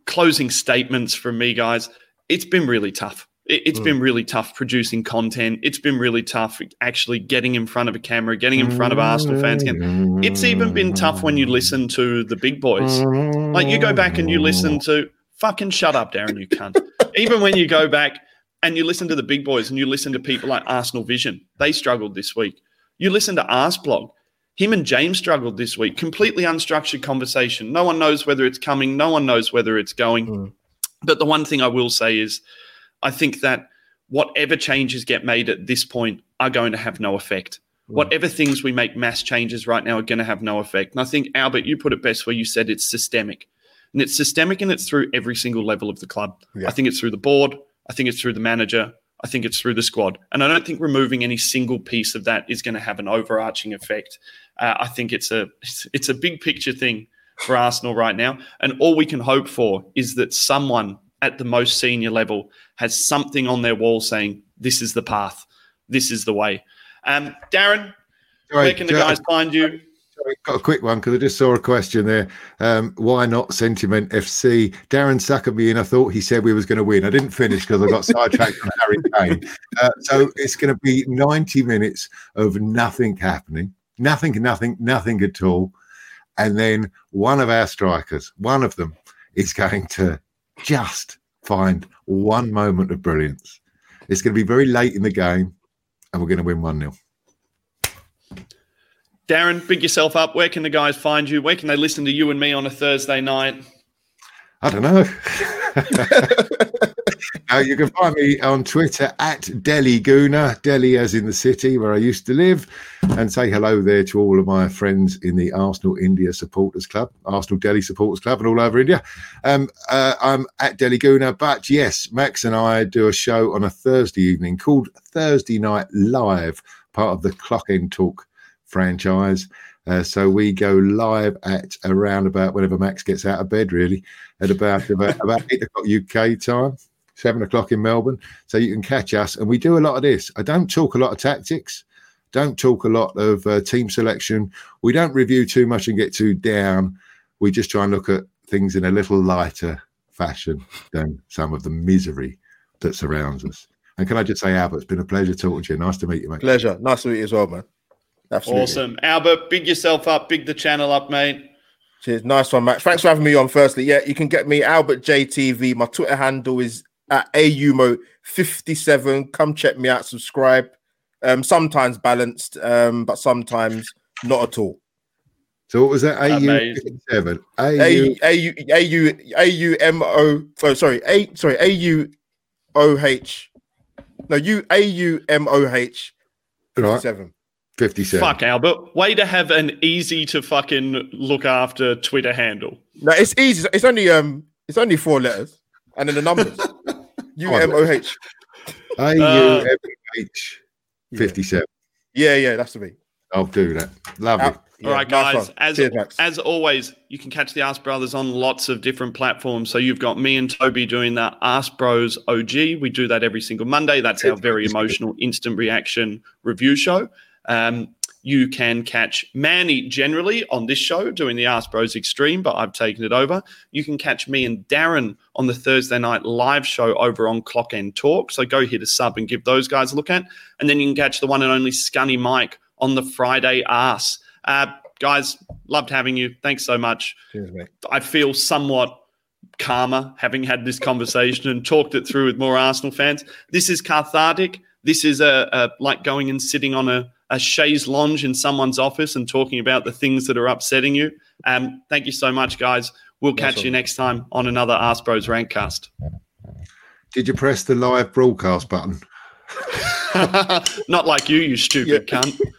closing statements from me, guys. It's been really tough. It, has Mm. been really tough producing content. It's been really tough actually getting in front of a camera, getting in front of Arsenal fans again. It's even been tough when you listen to the big boys. Like you go back and you listen to fucking shut up, Darren, you cunt. even when you go back and you listen to the big boys and you listen to people like Arsenal Vision, they struggled this week. You listen to Arsblog, him and James struggled this week. Completely unstructured conversation. No one knows whether it's coming. No one knows whether it's going. Mm. But the one thing I will say is, I think that whatever changes get made at this point are going to have no effect. Mm. Whatever things we make mass changes right now are going to have no effect. And I think, Albert, you put it best where you said it's systemic. And it's systemic and it's through every single level of the club. Yeah. I think it's through the board. I think it's through the manager. I think it's through the squad. And I don't think removing any single piece of that is going to have an overarching effect. Uh, I think it's a it's, [laughs] it's a big picture thing for Arsenal right now. And all we can hope for is that someone at the most senior level has something on their wall saying, this is the path, this is the way. Um, Darren, Sorry, where can the guys find you? Got a quick one because I just saw a question there. Um, why not Sentiment FC? Darren suckered me in. I thought he said we was going to win. I didn't finish because I got sidetracked on Harry Kane. Uh, so it's going to be 90 minutes of nothing happening, nothing, nothing, nothing at all. And then one of our strikers, one of them, is going to just find one moment of brilliance. It's going to be very late in the game, and we're going to win 1 0. Darren, big yourself up. Where can the guys find you? Where can they listen to you and me on a Thursday night? I don't know. [laughs] uh, you can find me on Twitter at Delhi Gooner, Delhi as in the city where I used to live, and say hello there to all of my friends in the Arsenal India Supporters Club, Arsenal Delhi Supporters Club, and all over India. Um, uh, I'm at Delhi Gooner, but yes, Max and I do a show on a Thursday evening called Thursday Night Live, part of the Clock End Talk franchise. Uh, so we go live at around about whenever Max gets out of bed, really, at about about, [laughs] about eight o'clock UK time, seven o'clock in Melbourne. So you can catch us, and we do a lot of this. I don't talk a lot of tactics, don't talk a lot of uh, team selection. We don't review too much and get too down. We just try and look at things in a little lighter fashion than some of the misery that surrounds us. And can I just say, Albert, it's been a pleasure talking to you. Nice to meet you, mate. Pleasure. Nice to meet you as well, man. Absolutely. Awesome. Albert, big yourself up, big the channel up, mate. Cheers. Nice one, Max. Thanks for having me on. Firstly, yeah, you can get me Albert JTV. My Twitter handle is at AUMO57. Come check me out, subscribe. Um, sometimes balanced, um, but sometimes not at all. So what was that? AU Amazing. seven. A AU U A U A U A U M O. Oh, sorry. A sorry. A U O H. No, U A U M O H. right, Seven. Fifty-seven. Fuck, Albert. Way to have an easy to fucking look after Twitter handle. No, it's easy. It's only um, it's only four letters, and then the numbers. [laughs] U M O H. A U Uh, M H fifty-seven. Yeah, yeah, that's the me. I'll do that. Lovely. Out. All right, nice guys. one. As Cheers, as always, you can catch the Ask Brothers on lots of different platforms. So you've got me and Toby doing the Ask Bros OG. We do that every single Monday. That's our very emotional instant reaction review show. Um, you can catch Manny generally on this show doing the Ask Bros Extreme, but I've taken it over. You can catch me and Darren on the Thursday night live show over on Clock End Talk. So go hit a sub and give those guys a look at. And then you can catch the one and only Scunny Mike on the Friday Ask. Uh, guys, loved having you. Thanks so much. Cheers, mate. I feel somewhat calmer having had this conversation and talked it through with more Arsenal fans. This is cathartic. This is a, a like going and sitting on a, a chaise lounge in someone's office and talking about the things that are upsetting you. Um, thank you so much, guys. We'll catch Nice you next time on another Ask Bros Rankcast. Did you press the live broadcast button? [laughs] Not like you, you stupid Yeah. cunt. [laughs]